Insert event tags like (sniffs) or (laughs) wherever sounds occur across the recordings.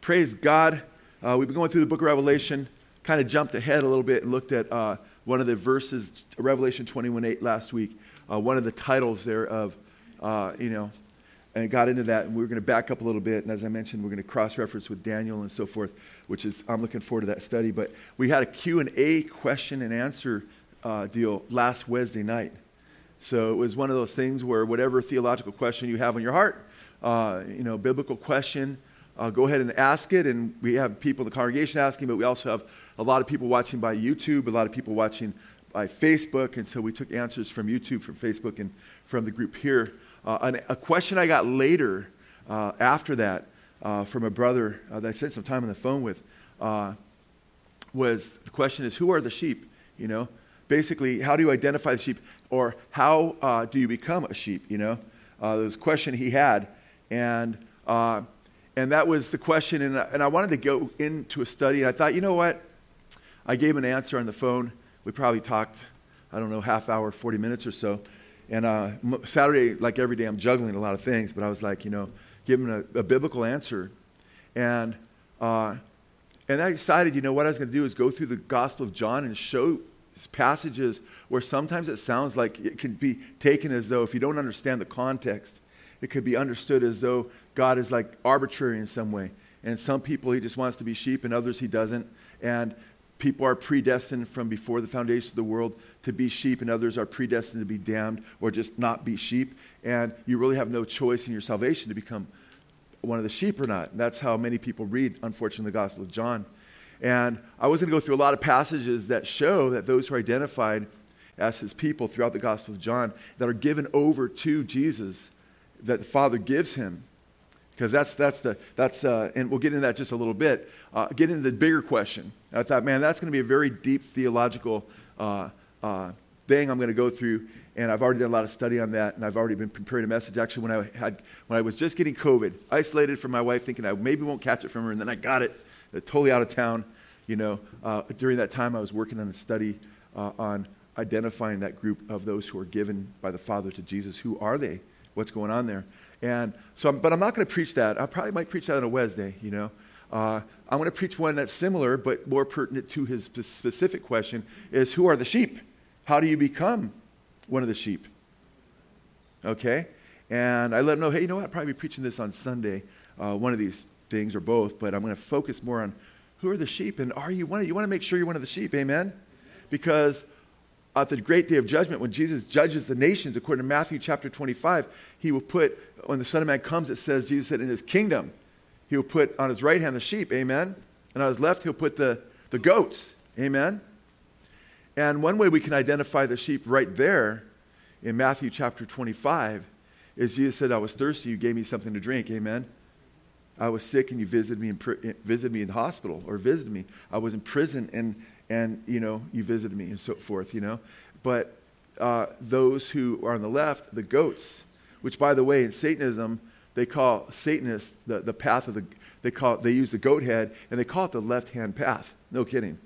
praise God. Uh, we've been going through the book of Revelation, kind of jumped ahead a little bit and looked at uh, one of the verses, Revelation 21 8 last week, uh, one of the titles there of, uh, you know, and got into that. And we are going to back up a little bit. And as I mentioned, we're going to cross reference with Daniel and so forth, which is, I'm looking forward to that study. But we had a Q&A question and answer uh, deal last Wednesday night. So it was one of those things where whatever theological question you have on your heart, uh, you know, biblical question, uh, go ahead and ask it. And we have people in the congregation asking, but we also have a lot of people watching by YouTube, a lot of people watching by Facebook. And so we took answers from YouTube, from Facebook, and from the group here. Uh, a question I got later uh, after that uh, from a brother uh, that I spent some time on the phone with uh, was the question is, who are the sheep? You know, basically, how do you identify the sheep? Or how uh, do you become a sheep? You know, uh, a question he had. And, uh, and that was the question. And, and I wanted to go into a study. And I thought, you know what? I gave an answer on the phone. We probably talked, I don't know, half hour, 40 minutes or so. And uh, Saturday, like every day, I'm juggling a lot of things. But I was like, you know, giving a, a biblical answer. And, uh, and I decided, you know, what I was going to do is go through the Gospel of John and show passages where sometimes it sounds like it can be taken as though, if you don't understand the context, it could be understood as though God is like arbitrary in some way. And some people he just wants to be sheep, and others he doesn't. And people are predestined from before the foundation of the world to be sheep, and others are predestined to be damned or just not be sheep. And you really have no choice in your salvation to become one of the sheep or not. And that's how many people read, unfortunately, the Gospel of John. And I was going to go through a lot of passages that show that those who are identified as his people throughout the Gospel of John that are given over to Jesus, that the Father gives him. Because that's, that's the, that's, uh, and we'll get into that just a little bit. Uh, get into the bigger question. I thought, man, that's going to be a very deep theological uh, uh, thing I'm going to go through. And I've already done a lot of study on that, and I've already been preparing a message. Actually, when I, had, when I was just getting COVID, isolated from my wife, thinking I maybe won't catch it from her, and then I got it totally out of town. You know, uh, during that time, I was working on a study uh, on identifying that group of those who are given by the Father to Jesus. Who are they? What's going on there? And so, I'm, but I'm not going to preach that. I probably might preach that on a Wednesday. You know, uh, I'm going to preach one that's similar but more pertinent to his specific question: is who are the sheep? How do you become one of the sheep? Okay, and I let him know, hey, you know what? I'll probably be preaching this on Sunday, uh, one of these things or both, but I'm going to focus more on who are the sheep and are you one of, you want to make sure you're one of the sheep, amen? Because at the great day of judgment, when Jesus judges the nations, according to Matthew chapter 25, he will put, when the Son of Man comes, it says, Jesus said, in his kingdom, he will put on his right hand the sheep, amen? And on his left, he'll put the, the goats, amen? And one way we can identify the sheep right there in Matthew chapter 25 is Jesus said, I was thirsty, you gave me something to drink, amen? I was sick and you visited me in, visited me in the hospital or visited me. I was in prison and, and you know, you visited me and so forth, you know. But uh, those who are on the left, the goats, which by the way, in Satanism, they call Satanists the, the path of the, they call they use the goat head and they call it the left hand path. No kidding.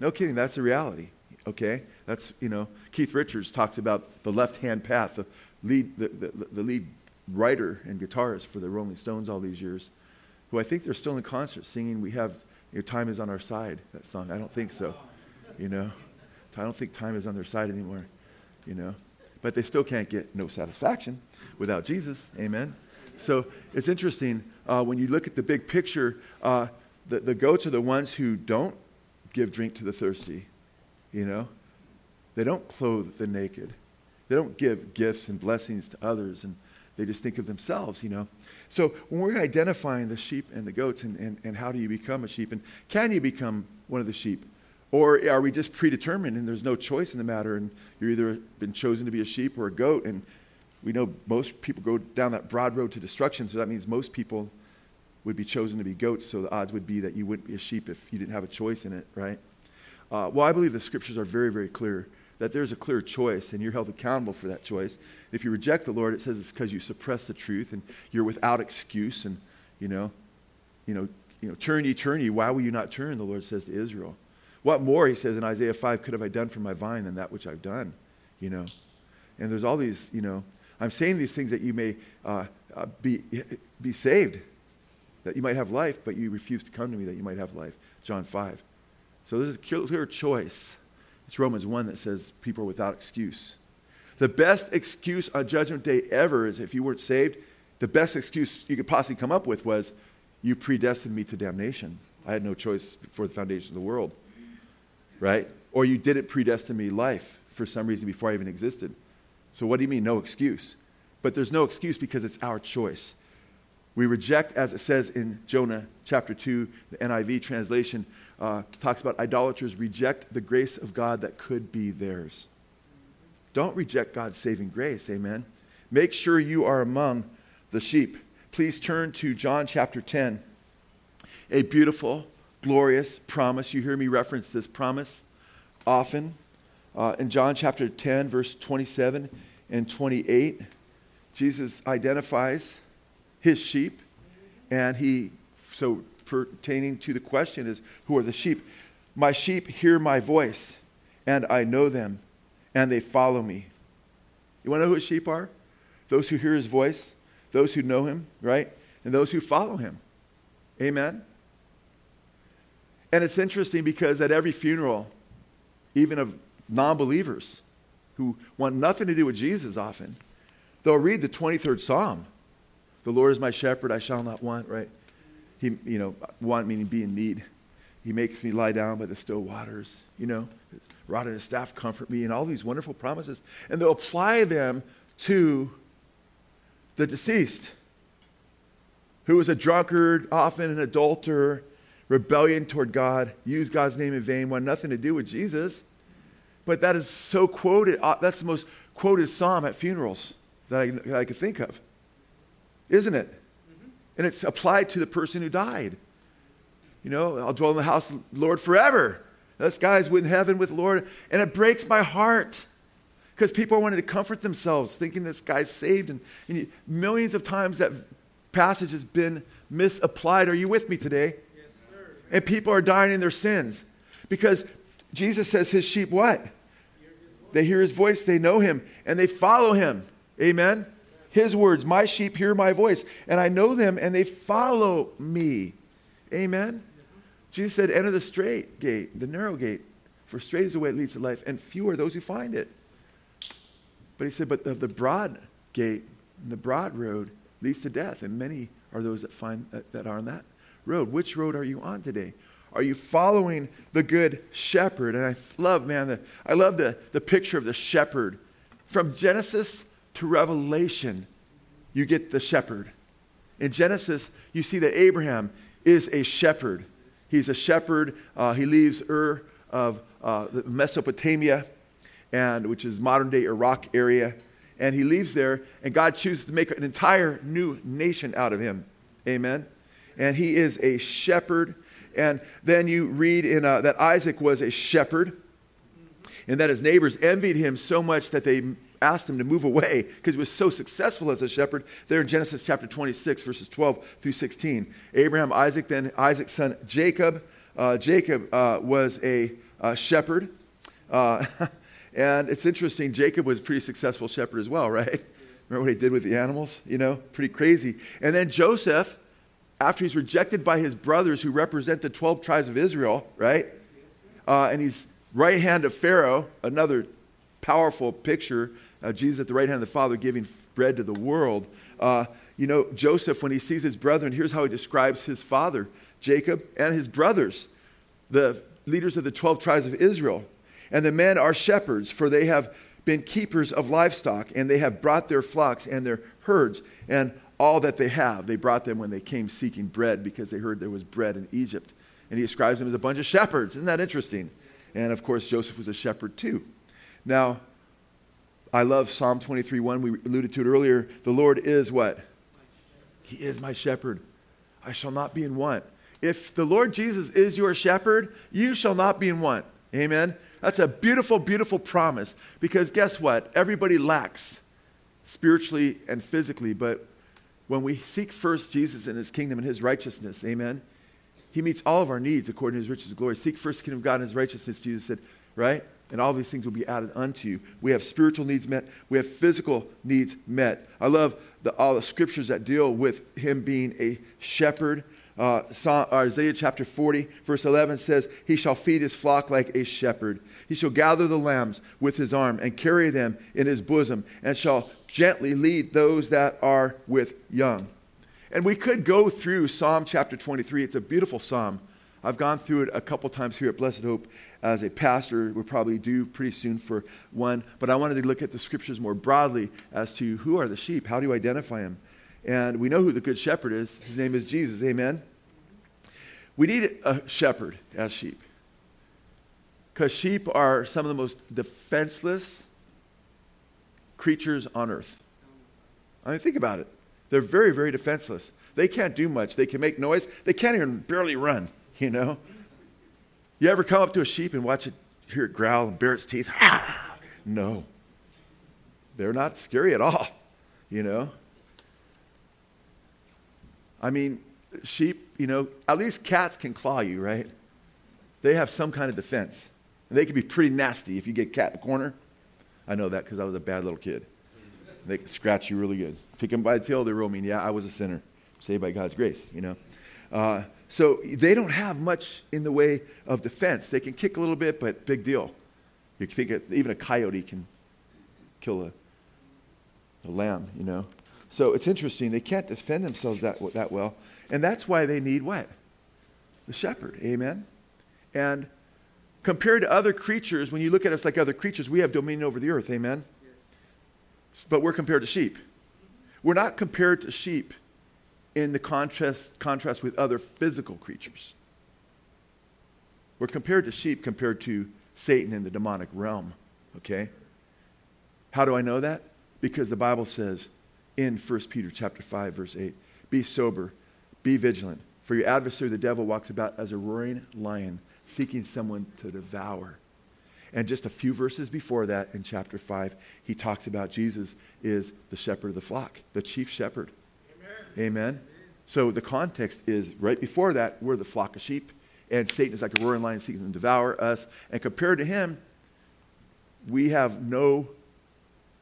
No kidding. That's the reality. Okay? That's, you know, Keith Richards talks about the left hand path, the lead, the, the, the lead writer and guitarist for the Rolling Stones all these years, who I think they're still in concert singing "We Have Your Time Is on Our Side." That song. I don't think so. You know, I don't think time is on their side anymore. You know, but they still can't get no satisfaction without Jesus. Amen. So it's interesting uh, when you look at the big picture. Uh, the, the goats are the ones who don't give drink to the thirsty. You know, they don't clothe the naked. They don't give gifts and blessings to others and they just think of themselves, you know. So when we're identifying the sheep and the goats and, and, and how do you become a sheep and can you become one of the sheep? Or are we just predetermined and there's no choice in the matter and you're either been chosen to be a sheep or a goat? And we know most people go down that broad road to destruction, so that means most people would be chosen to be goats, so the odds would be that you wouldn't be a sheep if you didn't have a choice in it, right? Uh, well, I believe the scriptures are very, very clear that there's a clear choice and you're held accountable for that choice. If you reject the Lord, it says it's because you suppress the truth and you're without excuse and, you know, you know, you know, turn ye, turn ye. Why will you not turn? The Lord says to Israel. What more, he says in Isaiah 5, could have I done for my vine than that which I've done? You know, and there's all these, you know, I'm saying these things that you may uh, uh, be, be saved. that you might have life, but you refuse to come to me that you might have life. John 5. So there's a clear choice. It's Romans 1 that says people are without excuse. The best excuse on Judgment Day ever is if you weren't saved, the best excuse you could possibly come up with was, You predestined me to damnation. I had no choice before the foundation of the world. Right? Or you didn't predestine me life for some reason before I even existed. So what do you mean, no excuse? But there's no excuse because it's our choice. We reject, as it says in Jonah chapter 2, the NIV translation uh, talks about idolaters reject the grace of God that could be theirs. Don't reject God's saving grace, amen. Make sure you are among the sheep. Please turn to John chapter 10. A beautiful, glorious promise. You hear me reference this promise often. Uh, in John chapter 10, verse 27 and 28, Jesus identifies his sheep, and he, so pertaining to the question is, who are the sheep? My sheep hear my voice, and I know them, and they follow me. You want to know who sheep are? Those who hear his voice, those who know him, right? And those who follow him. Amen? And it's interesting because at every funeral, even of non believers who want nothing to do with Jesus often, they'll read the 23rd Psalm. The Lord is my shepherd, I shall not want, right? He, you know, want meaning be in need. He makes me lie down by the still waters, you know rod and his staff comfort me, and all these wonderful promises. And they'll apply them to the deceased, who was a drunkard, often an adulterer, rebellion toward God, used God's name in vain, wanted nothing to do with Jesus. But that is so quoted. Uh, that's the most quoted psalm at funerals that I, that I could think of, isn't it? And it's applied to the person who died. You know, I'll dwell in the house of the Lord forever. This guy's in heaven with the Lord. And it breaks my heart because people wanted to comfort themselves thinking this guy's saved. And, and, millions of times that passage has been misapplied. Are you with me today? Yes, sir. And people are dying in their sins because Jesus says his sheep what? they hear his voice, they know him, and they follow him. Amen? His words, my sheep hear my voice, and I know them, and they follow me. Amen? Jesus said, Enter the straight gate, the narrow gate, for straight is the way that leads to life, and few are those who find it. But he said, But the, the broad gate, and the broad road leads to death, and many are those that find that, that are on that road. Which road are you on today? Are you following the good shepherd? And I love, man, the, I love the, the picture of the shepherd. From Genesis to Revelation, you get the shepherd. In Genesis, you see that Abraham is a shepherd. He's a shepherd. Uh, he leaves Ur of uh, Mesopotamia, and which is modern day Iraq area, and he leaves there. And God chooses to make an entire new nation out of him. Amen. And he is a shepherd. And then you read in uh, that Isaac was a shepherd, and that his neighbors envied him so much that they asked him to move away because he was so successful as a shepherd. There in Genesis chapter 26, verses 12 through 16. Abraham, Isaac, then Isaac's son Jacob. Uh, Jacob uh, was a uh, shepherd. (laughs) and it's interesting, Jacob was a pretty successful shepherd as well, right? Remember what he did with the animals? You know, pretty crazy. And then Joseph, after he's rejected by his brothers who represent the 12 tribes of Israel, right? Uh, and he's right hand of Pharaoh, another powerful picture uh, Jesus at the right hand of the Father giving bread to the world. Uh, you know, Joseph, when he sees his brethren, here's how he describes his father, Jacob, and his brothers, the leaders of the 12 tribes of Israel. And the men are shepherds, for they have been keepers of livestock, and they have brought their flocks and their herds and all that they have. They brought them when they came seeking bread because they heard there was bread in Egypt. And he describes them as a bunch of shepherds. Isn't that interesting? And of course, Joseph was a shepherd too. Now, I love Psalm 23 1. We alluded to it earlier. The Lord is what? He is my shepherd. I shall not be in want. If the Lord Jesus is your shepherd, you shall not be in want. Amen? That's a beautiful, beautiful promise because guess what? Everybody lacks spiritually and physically, but when we seek first Jesus and his kingdom and his righteousness, amen, he meets all of our needs according to his riches and glory. Seek first the kingdom of God and his righteousness, Jesus said, right? And all these things will be added unto you. We have spiritual needs met, we have physical needs met. I love the, all the scriptures that deal with him being a shepherd. Uh, Isaiah chapter 40, verse 11 says, He shall feed his flock like a shepherd. He shall gather the lambs with his arm and carry them in his bosom, and shall gently lead those that are with young. And we could go through Psalm chapter 23. It's a beautiful psalm. I've gone through it a couple times here at Blessed Hope as a pastor. We'll probably do pretty soon for one. But I wanted to look at the scriptures more broadly as to who are the sheep? How do you identify them? And we know who the good shepherd is. His name is Jesus. Amen. We need a shepherd as sheep. Because sheep are some of the most defenseless creatures on earth. I mean, think about it. They're very, very defenseless. They can't do much. They can make noise. They can't even barely run, you know? You ever come up to a sheep and watch it, hear it growl and bare its teeth? no. They're not scary at all, you know? I mean, sheep, you know, at least cats can claw you, right? They have some kind of defense. And they can be pretty nasty if you get cat in the corner. I know that because I was a bad little kid. They can scratch you really good. Pick them by the tail, they're real mean. Yeah, I was a sinner, saved by God's grace, you know. Uh, so they don't have much in the way of defense. They can kick a little bit, but big deal. You think even a coyote can kill a, a lamb, you know. So it's interesting. They can't defend themselves that, that well. And that's why they need what? The shepherd. Amen? And compared to other creatures, when you look at us like other creatures, we have dominion over the earth. Amen? Yes. But we're compared to sheep. We're not compared to sheep in the contrast, contrast with other physical creatures. We're compared to sheep compared to Satan in the demonic realm. Okay? How do I know that? Because the Bible says in 1 Peter chapter 5 verse 8, be sober, be vigilant, for your adversary the devil walks about as a roaring lion, seeking someone to devour. And just a few verses before that in chapter 5, he talks about Jesus is the shepherd of the flock, the chief shepherd. Amen. So the context is right before that, we're the flock of sheep, and Satan is like a roaring lion seeking to devour us. And compared to him, we have no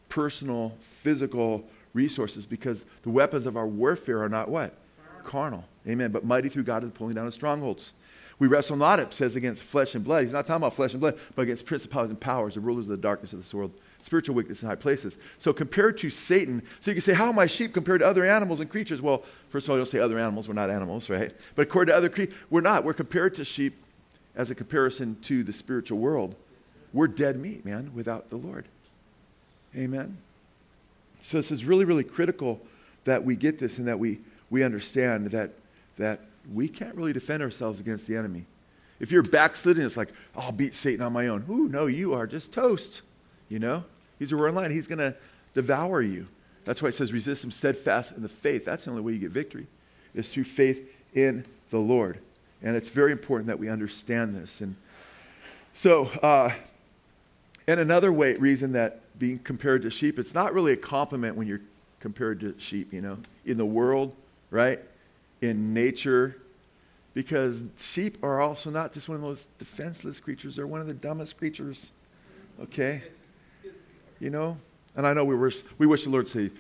personal, physical resources because the weapons of our warfare are not what? Carnal. Amen. But mighty through God the pulling down of strongholds. We wrestle not, it says, against flesh and blood. He's not talking about flesh and blood, but against principalities and powers, the rulers of the darkness of this world, spiritual weakness in high places. So compared to Satan, so you can say, how are my sheep compared to other animals and creatures? Well, first of all, you'll say other animals. We're not animals, right? But according to other creatures, we're not. We're compared to sheep as a comparison to the spiritual world. We're dead meat, man, without the Lord. Amen. So this is really, really critical that we get this and that we, we understand that, that we can't really defend ourselves against the enemy. If you're backsliding, it's like, I'll beat Satan on my own. Ooh, no, you are just toast. You know? He's a roaring lion. He's going to devour you. That's why it says resist him steadfast in the faith. That's the only way you get victory, is through faith in the Lord. And it's very important that we understand this. And so, uh, and another way, reason that being compared to sheep, it's not really a compliment when you're compared to sheep, you know, in the world, right? In nature, because sheep are also not just one of those defenseless creatures, they're one of the dumbest creatures, okay? You know? And I know we wish, we wish the Lord say,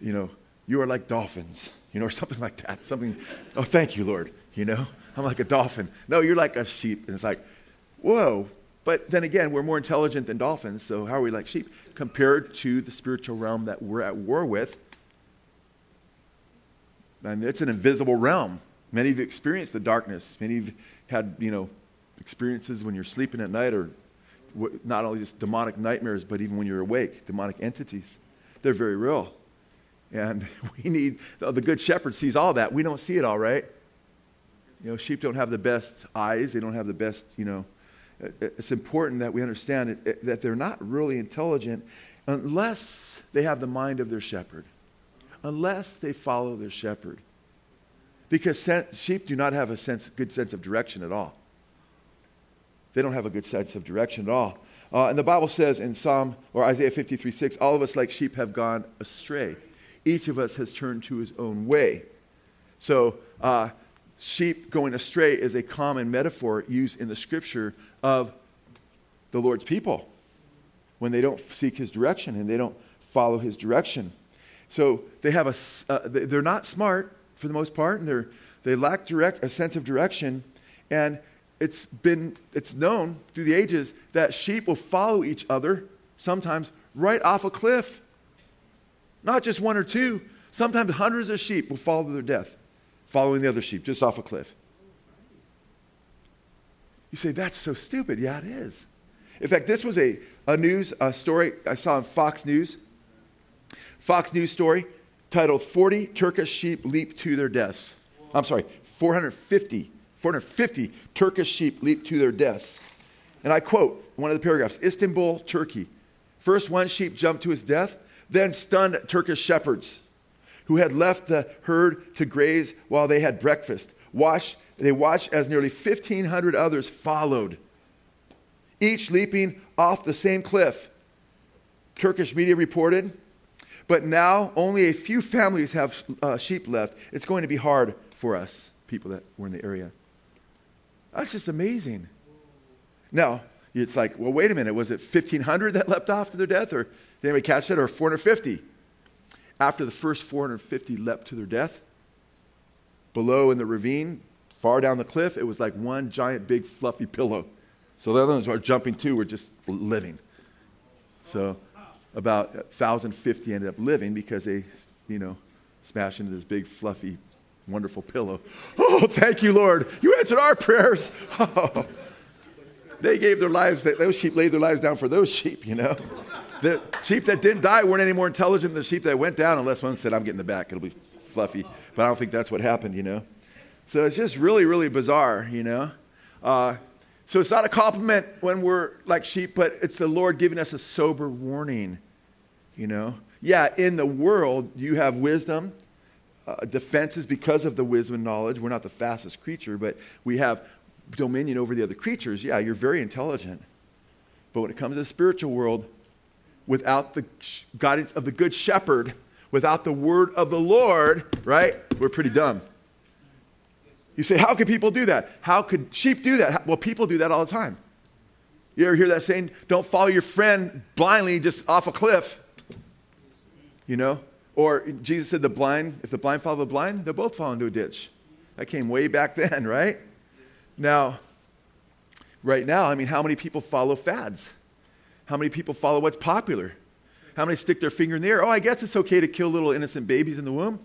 you know, you are like dolphins, you know, or (laughs) something like that. Something, oh, thank you, Lord, you know? I'm like a dolphin. No, you're like a sheep. And it's like, whoa, but then again, we're more intelligent than dolphins, so how are we like sheep? Compared to the spiritual realm that we're at war with, and it's an invisible realm. Many of you experienced the darkness. Many of you had, you know, experiences when you're sleeping at night or not only just demonic nightmares, but even when you're awake, demonic entities. They're very real. And (laughs) we need, the good shepherd sees all that. We don't see it all, right? You know, sheep don't have the best eyes. They don't have the best, you know, it's important that we understand it, that they're not really intelligent unless they have the mind of their shepherd, unless they follow their shepherd. Because sheep do not have a sense, good sense of direction at all. They don't have a good sense of direction at all. Uh, and the Bible says in Psalm or Isaiah 53 6, all of us like sheep have gone astray. Each of us has turned to his own way. So, uh, sheep going astray is a common metaphor used in the scripture of the Lord's people when they don't seek his direction and they don't follow his direction. So they have a, uh, they're not smart for the most part, and they're, They lack direct, a sense of direction. And it's been it's known through the ages that sheep will follow each other sometimes right off a cliff. Not just one or two, sometimes hundreds of sheep will follow to their death, following the other sheep just off a cliff. You say, that's so stupid. Yeah, it is. In fact, this was a, a news a story I saw on Fox News. Fox News story titled 40 Turkish Sheep Leap to Their Deaths. I'm sorry, 450, 450 Turkish sheep leap to their deaths. And I quote one of the paragraphs Istanbul, Turkey. First, one sheep jumped to his death, then stunned Turkish shepherds who had left the herd to graze while they had breakfast. Watched, they watched as nearly 1,500 others followed, each leaping off the same cliff. Turkish media reported but now only a few families have uh, sheep left. It's going to be hard for us, people that were in the area. That's just amazing. Now, it's like, well, wait a minute. Was it 1,500 that leapt off to their death? Or did anybody catch that? Or 450? After the first 450 leapt to their death, below in the ravine, far down the cliff, it was like one giant, big, fluffy pillow. So the other ones are jumping too, were just living. So about 1,050 ended up living because they, you know, smashed into this big, fluffy, wonderful pillow. Oh, thank you, Lord. You answered our prayers. Oh. They gave their lives, those sheep laid their lives down for those sheep, you know. The sheep that didn't die weren't any more intelligent than the sheep that went down, unless one said, I'm getting the back. It'll be fluffy. But I don't think that's what happened, you know. So it's just really, really bizarre, you know. Uh, so it's not a compliment when we're like sheep, but it's the Lord giving us a sober warning, you know? Yeah, in the world, you have wisdom, uh, defenses because of the wisdom and knowledge. We're not the fastest creature, but we have dominion over the other creatures. Yeah, you're very intelligent. But when it comes to the spiritual world, without the guidance of the good shepherd, without the word of the Lord, right, we're pretty dumb. You say, how could people do that? How could sheep do that? Well, people do that all the time. You ever hear that saying, don't follow your friend blindly just off a cliff? You know? Or Jesus said, the blind, if the blind follow the blind, they'll both fall into a ditch. That came way back then, (laughs) right? Now, right now, I mean, how many people follow fads? How many people follow what's popular? How many stick their finger in the air? Oh, I guess it's okay to kill little innocent babies in the womb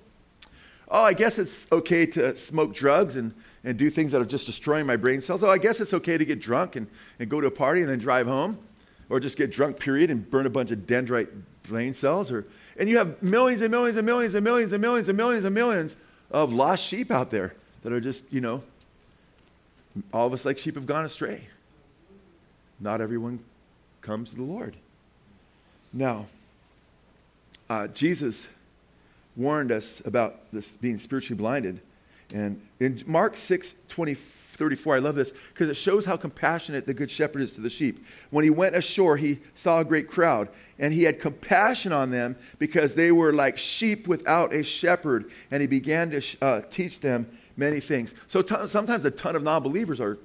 oh, I guess it's okay to smoke drugs and, and do things that are just destroying my brain cells. Oh, I guess it's okay to get drunk and, and go to a party and then drive home. Or just get drunk, period, and burn a bunch of dendrite brain cells. Or, and you have millions and millions and millions and millions and millions and millions and millions of lost sheep out there that are just, you know, all of us like sheep have gone astray. Not everyone comes to the Lord. Now, uh, Jesus warned us about this being spiritually blinded. And in Mark 6 20, 34, I love this because it shows how compassionate the good shepherd is to the sheep. When he went ashore, he saw a great crowd, and he had compassion on them because they were like sheep without a shepherd, and he began to uh, teach them many things. So t- sometimes a ton of non believers are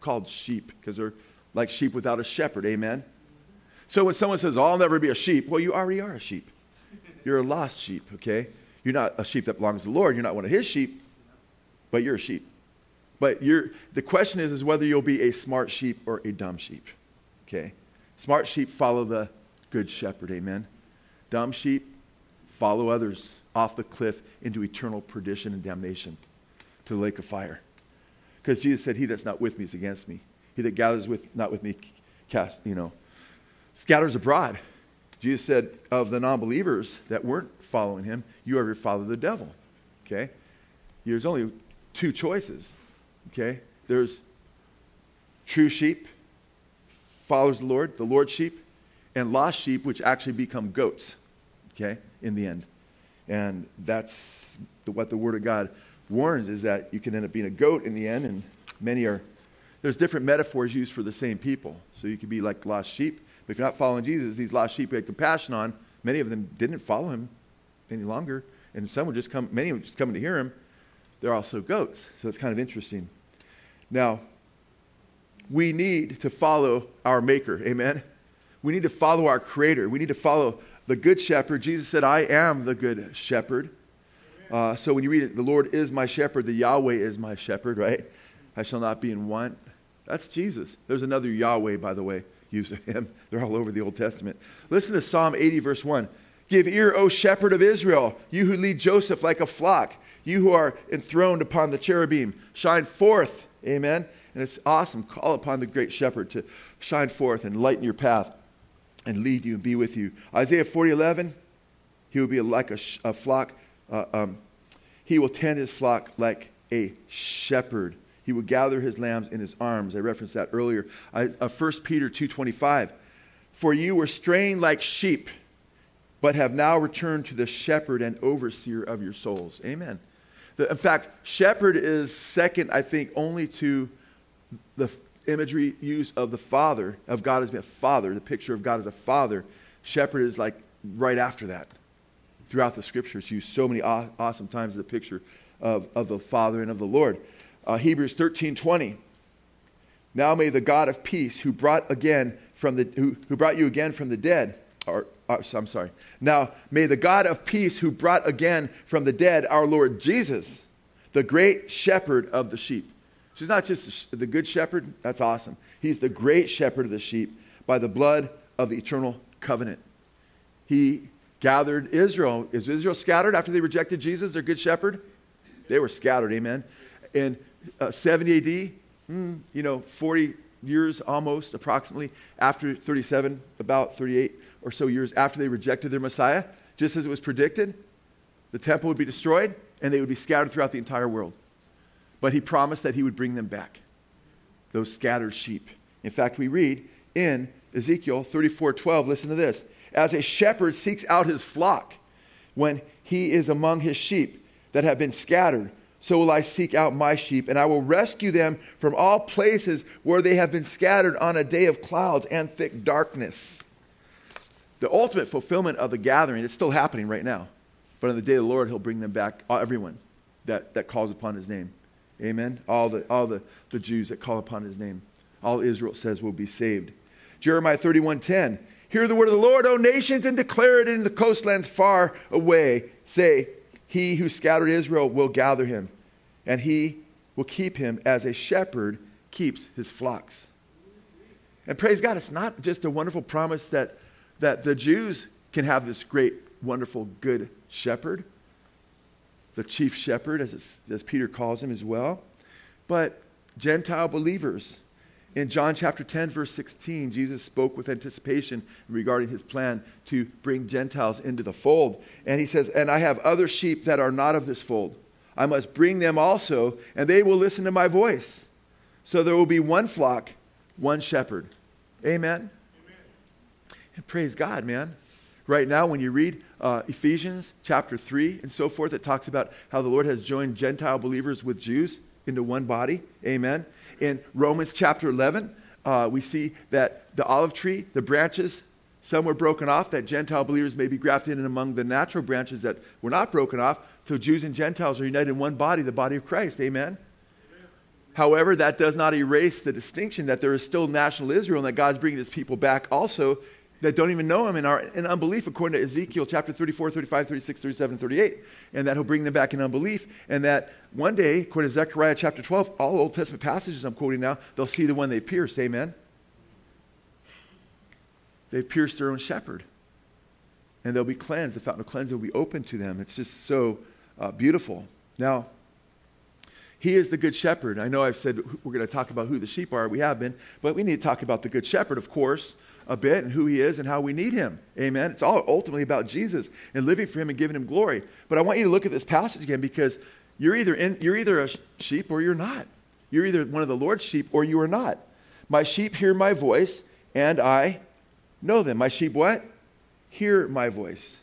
called sheep because they're like sheep without a shepherd. Amen? So when someone says, oh, I'll never be a sheep, well, you already are a sheep. You're a lost sheep, okay? You're not a sheep that belongs to the Lord. You're not one of his sheep, but you're a sheep. But the question is, is whether you'll be a smart sheep or a dumb sheep, okay? Smart sheep follow the good shepherd, amen? Dumb sheep follow others off the cliff into eternal perdition and damnation to the lake of fire. Because Jesus said, He that's not with me is against me. He that gathers with not with me cast, you know, scatters abroad. Jesus said of the non believers that weren't following him, you are your father the devil. Okay? There's only two choices. Okay? There's true sheep, follows the Lord, the Lord's sheep, and lost sheep, which actually become goats. Okay? In the end. And that's the, what the Word of God warns is that you can end up being a goat in the end, and many are. There's different metaphors used for the same people. So you could be like lost sheep, but if you're not following Jesus, these lost sheep you had compassion on, many of them didn't follow him any longer. And some would just come, many would just coming to hear him. They're also goats. So it's kind of interesting. Now, we need to follow our Maker. Amen? We need to follow our Creator. We need to follow the Good Shepherd. Jesus said, I am the Good Shepherd. Uh, so when you read it, the Lord is my shepherd, the Yahweh is my shepherd, right? I shall not be in want. That's Jesus. There's another Yahweh, by the way, used of him. (laughs) They're all over the Old Testament. Listen to Psalm 80, verse 1. Give ear, O shepherd of Israel, you who lead Joseph like a flock, you who are enthroned upon the cherubim. Shine forth. Amen. And it's awesome. Call upon the great shepherd to shine forth and lighten your path and lead you and be with you. Isaiah 40, 11, he will be like a, sh- a flock. Uh, um, he will tend his flock like a shepherd. He will gather his lambs in his arms. I referenced that earlier. I, uh, 1 Peter 2.25, For you were straying like sheep, but have now returned to the shepherd and overseer of your souls. Amen. In fact, shepherd is second, I think, only to the imagery use of the Father, of God as a Father, the picture of God as a Father. Shepherd is like right after that. Throughout the scriptures, used so many aw- awesome times as a picture of, of the Father and of the Lord. Uh, Hebrews 13 20. Now may the God of peace, who brought again from the who, who brought you again from the dead, or uh, I'm sorry. Now may the God of peace, who brought again from the dead our Lord Jesus, the great shepherd of the sheep. He's not just the good shepherd, that's awesome. He's the great shepherd of the sheep by the blood of the eternal covenant. He gathered Israel. Is Israel scattered after they rejected Jesus, their good shepherd? They were scattered, amen. In uh, 70 AD, mm, you know, 40 years almost, approximately, after 37, about 38 or so years after they rejected their Messiah, just as it was predicted, the temple would be destroyed and they would be scattered throughout the entire world. But he promised that he would bring them back, those scattered sheep. In fact, we read in Ezekiel 34 12, listen to this. As a shepherd seeks out his flock when he is among his sheep that have been scattered, so will I seek out my sheep, and I will rescue them from all places where they have been scattered on a day of clouds and thick darkness. The ultimate fulfillment of the gathering is still happening right now. But on the day of the Lord, he'll bring them back, uh, everyone that, that calls upon his name. Amen. All the all the, the Jews that call upon his name. All Israel says will be saved. Jeremiah 31:10. Hear the word of the Lord, O nations, and declare it in the coastlands far away. Say, He who scattered Israel will gather him, and he will keep him as a shepherd keeps his flocks. And praise God, it's not just a wonderful promise that, that the Jews can have this great, wonderful, good shepherd the chief shepherd, as, as Peter calls him as well. But Gentile believers, in John chapter 10, verse 16, Jesus spoke with anticipation regarding his plan to bring Gentiles into the fold. And he says, And I have other sheep that are not of this fold. I must bring them also, and they will listen to my voice. So there will be one flock, one shepherd. Amen. Praise God, man. Right now, when you read uh, Ephesians chapter 3 and so forth, it talks about how the Lord has joined Gentile believers with Jews into one body. Amen. In Romans chapter 11, uh, we see that the olive tree, the branches, some were broken off, that Gentile believers may be grafted in among the natural branches that were not broken off. So Jews and Gentiles are united in one body, the body of Christ. Amen. However, that does not erase the distinction that there is still national Israel and that God's bringing his people back also that don't even know him and are in unbelief, according to Ezekiel chapter 34, 35, 36, 37, 38. And that he'll bring them back in unbelief. And that one day, according to Zechariah chapter 12, all Old Testament passages I'm quoting now, they'll see the one they pierced. Amen? They've pierced their own shepherd. And they'll be cleansed. The fountain of cleansing will be open to them. It's just so uh, beautiful. Now, he is the good shepherd. I know I've said we're going to talk about who the sheep are. We have been. But we need to talk about the good shepherd, of course a bit and who he is and how we need him. Amen. It's all ultimately about Jesus and living for him and giving him glory. But I want you to look at this passage again because you're either, in, you're either a sheep or you're not. You're either one of the Lord's sheep or you are not. My sheep hear my voice and I know them. My sheep what? Hear my voice.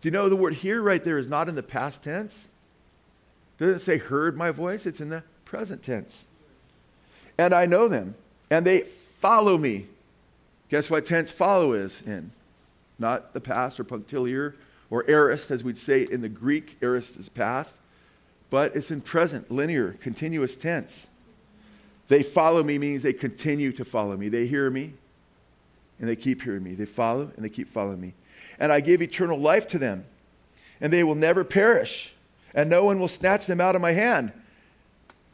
Do you know the word hear right there is not in the past tense? Doesn't say heard my voice, it's in the present tense. And I know them, and they follow me. Guess what tense follow is in? Not the past or punctiliar or aorist, as we'd say in the Greek. Aorist is past. But it's in present, linear, continuous tense. They follow me means they continue to follow me. They hear me and they keep hearing me. They follow and they keep following me. And I give eternal life to them, and they will never perish. and no one will snatch them out of my hand.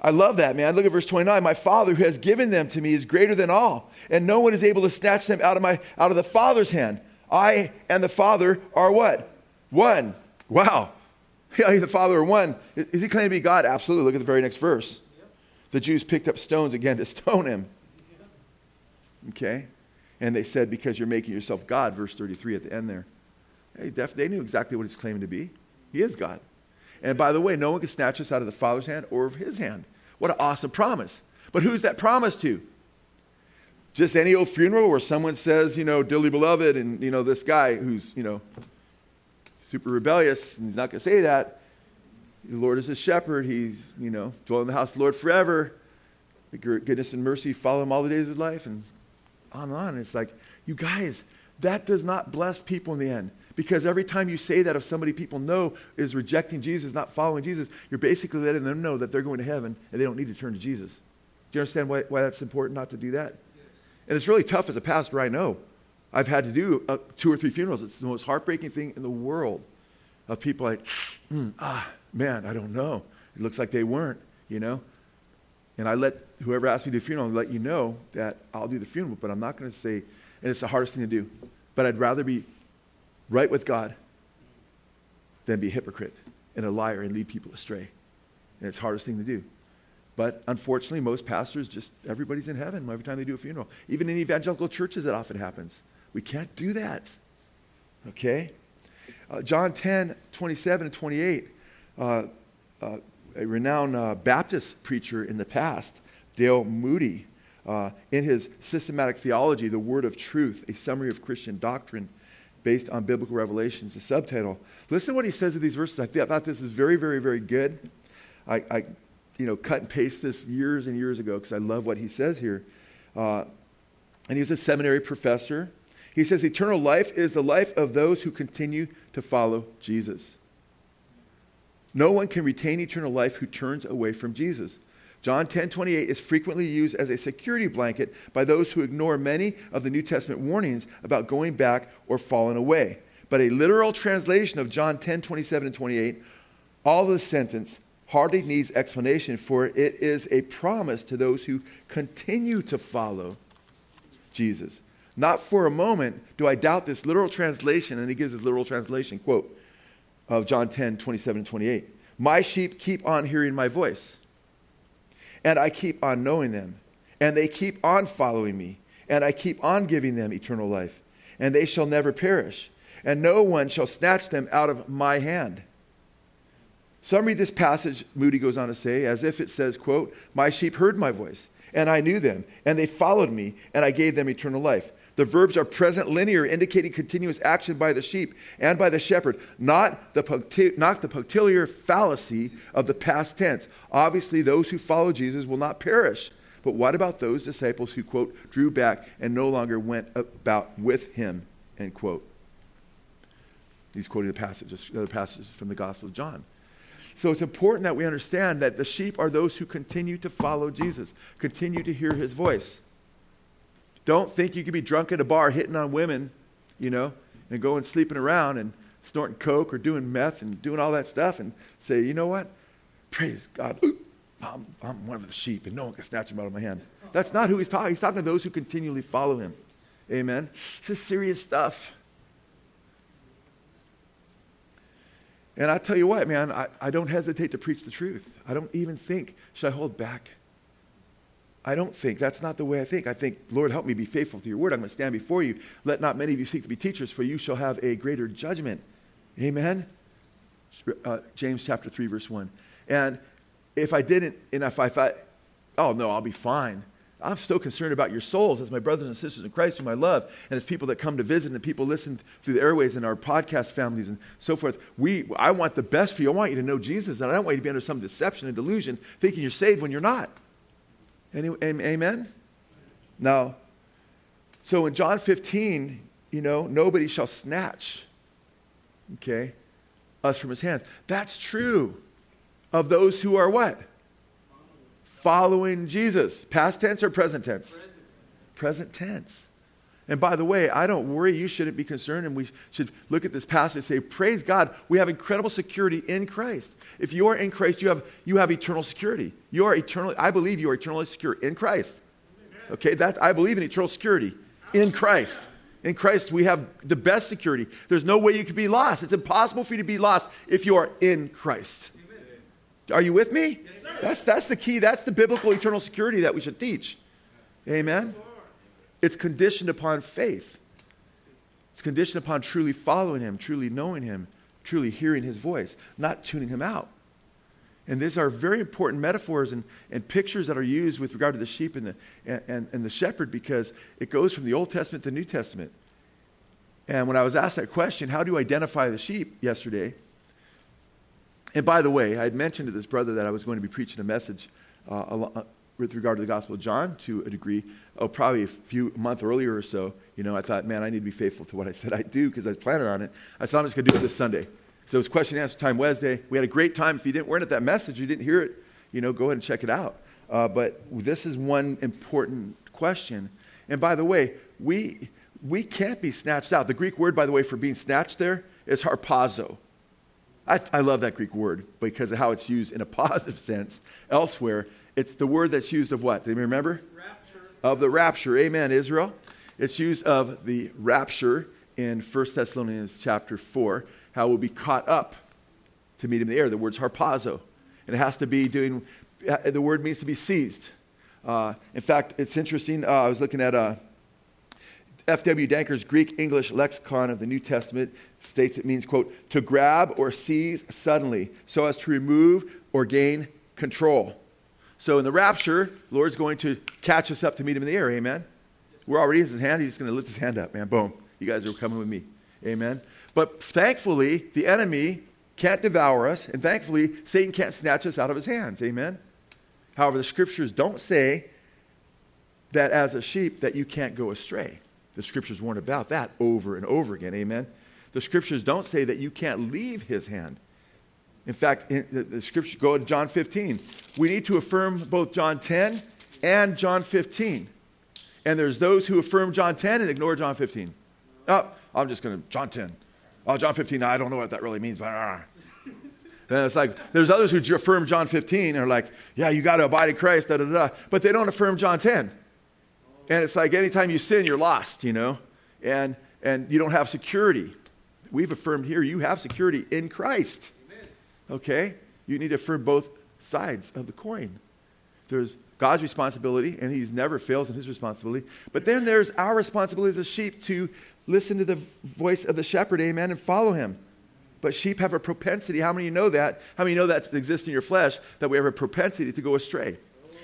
I love that, man. Look at verse 29. My Father who has given them to me is greater than all, and no one is able to snatch them out of, my, out of the Father's hand. I and the Father are what? One. Wow. (laughs) Yeah, the Father are one. Is he claiming to be God? Absolutely. Look at the very next verse. The Jews picked up stones again to (laughs) stone him. Okay? And they said, Because you're making yourself God, verse 33 at the end there. Hey, they knew exactly what he's claiming to be. He is God. And by the way, no one can snatch us out of the Father's hand or of his hand. What an awesome promise. But who's that promise to? Just any old funeral where someone says, you know, dearly beloved, and, you know, this guy who's, you know, super rebellious, and he's not going to say that. The Lord is his shepherd. He's, you know, dwelling in the house of the Lord forever. The goodness and mercy follow him all the days of his life, and on and on. It's like, you guys, that does not bless people in the end. Because every time you say that of somebody people know is rejecting Jesus, not following Jesus, you're basically letting them know that they're going to heaven and they don't need to turn to Jesus. Do you understand why, why that's important not to do that? Yes. And it's really tough as a pastor, I know. I've had to do uh, two or three funerals. It's the most heartbreaking thing in the world of people like, (sniffs) mm, ah, man, I don't know. It looks like they weren't, you know? And I let whoever asked me to do the funeral let you know that I'll do the funeral, but I'm not going to say, and it's the hardest thing to do. But I'd rather be right with God than be a hypocrite and a liar and lead people astray. And it's the hardest thing to do. But unfortunately, most pastors just, everybody's in heaven every time they do a funeral. Even in evangelical churches, it often happens. We can't do that. Okay? Uh, John 10, 27 and 28, uh, uh, a renowned uh, Baptist preacher in the past, Dale Moody, uh, in his systematic theology, The Word of Truth, a summary of Christian doctrine, based on biblical revelations, the subtitle. Listen to what he says of these verses. I, th- I thought this is very, very, very good. I, I, you know, cut and paste this years and years ago because I love what he says here. Uh, and he was a seminary professor. He says, Eternal life is the life of those who continue to follow Jesus. No one can retain eternal life who turns away from Jesus. John 10 28 is frequently used as a security blanket by those who ignore many of the New Testament warnings about going back or falling away. But a literal translation of John 10 27 and 28, all the sentence hardly needs explanation, for it is a promise to those who continue to follow Jesus. Not for a moment do I doubt this literal translation, and he gives his literal translation, quote, of John 10 27 and 28. My sheep keep on hearing my voice and I keep on knowing them, and they keep on following me, and I keep on giving them eternal life, and they shall never perish, and no one shall snatch them out of my hand. Some read this passage, Moody goes on to say, as if it says, quote, My sheep heard my voice, and I knew them, and they followed me, and I gave them eternal life. The verbs are present linear, indicating continuous action by the sheep and by the shepherd, not the, puncti- not the punctiliar fallacy of the past tense. Obviously, those who follow Jesus will not perish. But what about those disciples who, quote, drew back and no longer went about with him, end quote? He's quoting the passages, other uh, passages from the Gospel of John. So it's important that we understand that the sheep are those who continue to follow Jesus, continue to hear his voice. Don't think you can be drunk at a bar hitting on women, you know, and going sleeping around and snorting coke or doing meth and doing all that stuff and say, you know what? Praise God. I'm, I'm one of the sheep and no one can snatch him out of my hand. That's not who he's talking. He's talking to those who continually follow him. Amen. This is serious stuff. And I tell you what, man, I, I don't hesitate to preach the truth. I don't even think, should I hold back? I don't think. That's not the way I think. I think, Lord, help me be faithful to your word. I'm going to stand before you. Let not many of you seek to be teachers, for you shall have a greater judgment. Amen? Uh, James chapter 3, verse 1. And if I didn't, and if I thought, oh, no, I'll be fine. I'm still concerned about your souls as my brothers and sisters in Christ, whom I love, and as people that come to visit and people listen through the airways and our podcast families and so forth. We, I want the best for you. I want you to know Jesus, and I don't want you to be under some deception and delusion thinking you're saved when you're not. Any, amen? Now, so in John 15, you know, nobody shall snatch, okay, us from his hands. That's true of those who are what? Following Jesus. Past tense or present tense? Present, present tense. And by the way, I don't worry. You shouldn't be concerned. And we should look at this passage and say, Praise God, we have incredible security in Christ. If you are in Christ, you have, you have eternal security. You are eternally, I believe you are eternally secure in Christ. Okay, that, I believe in eternal security in Christ. In Christ, we have the best security. There's no way you could be lost. It's impossible for you to be lost if you are in Christ. Are you with me? Yes, that's, that's the key. That's the biblical eternal security that we should teach. Amen? It's conditioned upon faith. It's conditioned upon truly following Him, truly knowing Him, truly hearing His voice, not tuning Him out. And these are very important metaphors and, and pictures that are used with regard to the sheep and the, and, and the shepherd because it goes from the Old Testament to the New Testament. And when I was asked that question, how do you identify the sheep yesterday? And by the way, I had mentioned to this brother that I was going to be preaching a message uh, with regard to the Gospel of John to a degree. Oh, probably a few a month earlier or so. You know, I thought, man, I need to be faithful to what I (laughs) said I'd do because I planning on it. I said I'm just going to do it this Sunday. So it was question and answer time Wednesday. We had a great time. If you didn't weren't at that message, you didn't hear it. You know, go ahead and check it out. Uh, but this is one important question. And by the way, we we can't be snatched out. The Greek word, by the way, for being snatched there is harpazo. I, I love that Greek word because of how it's used in a (laughs) positive sense elsewhere. It's the word that's used of what? Do you remember? Rapture. Of the rapture. Amen, Israel. It's used of the rapture in 1 Thessalonians chapter 4, how we'll be caught up to meet him in the air. The word's harpazo. And it has to be doing, the word means to be seized. Uh, in fact, it's interesting. Uh, I was looking at uh, F.W. Danker's Greek English lexicon of the New Testament states it means, quote, to grab or seize suddenly so as to remove or gain control. So in the rapture, Lord's going to catch us up to meet him in the air. Amen. We're already in his hand. He's just going to lift his hand up, man. Boom. You guys are coming with me. Amen. But thankfully, the enemy can't devour us, and thankfully, Satan can't snatch us out of his hands. Amen. However, the scriptures don't say that as a sheep that you can't go astray. The scriptures warn about that over and over again. Amen. The scriptures don't say that you can't leave his hand. In fact, in the, the scriptures go to John 15. We need to affirm both John 10 and John 15. And there's those who affirm John 10 and ignore John 15. Oh, I'm just going to, John 10. Oh, John 15, I don't know what that really means, but. Uh. And it's like, there's others who affirm John 15 and are like, yeah, you got to abide in Christ, da da da. But they don't affirm John 10. And it's like anytime you sin, you're lost, you know, and, and you don't have security. We've affirmed here you have security in Christ. Okay? You need to affirm both sides of the coin. There's God's responsibility, and He never fails in His responsibility. But then there's our responsibility as a sheep to listen to the voice of the shepherd, amen, and follow Him. But sheep have a propensity. How many of you know that? How many know that exists in your flesh? That we have a propensity to go astray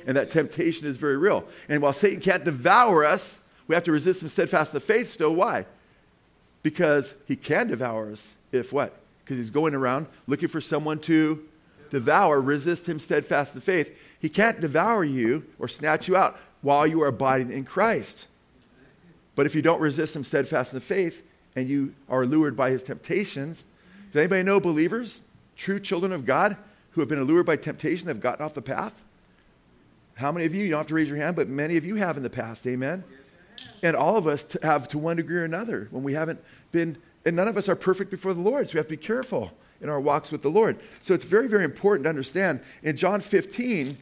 and that temptation is very real. And while Satan can't devour us, we have to resist him steadfast in the faith still. Why? Because he can devour us if what? Because he's going around looking for someone to devour, resist him steadfast in the faith. He can't devour you or snatch you out while you are abiding in Christ. But if you don't resist him steadfast in the faith and you are lured by his temptations, does anybody know believers, true children of God, who have been allured by temptation have gotten off the path? How many of you, you don't have to raise your hand, but many of you have in the past, amen? And all of us have to one degree or another when we haven't been, and none of us are perfect before the Lord, so we have to be careful in our walks with the Lord. So it's very, very important to understand. In John 15,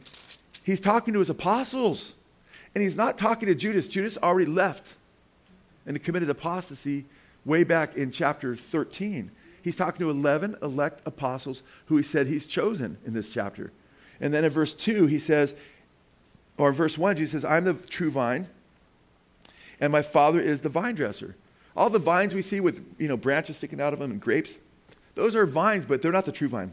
he's talking to his apostles, and he's not talking to Judas. Judas already left and committed apostasy way back in chapter 13. He's talking to 11 elect apostles who he said he's chosen in this chapter. And then in verse 2, he says, or verse 1, Jesus says, I'm the true vine, and my Father is the vine dresser. All the vines we see with you know, branches sticking out of them and grapes, those are vines, but they're not the true vine.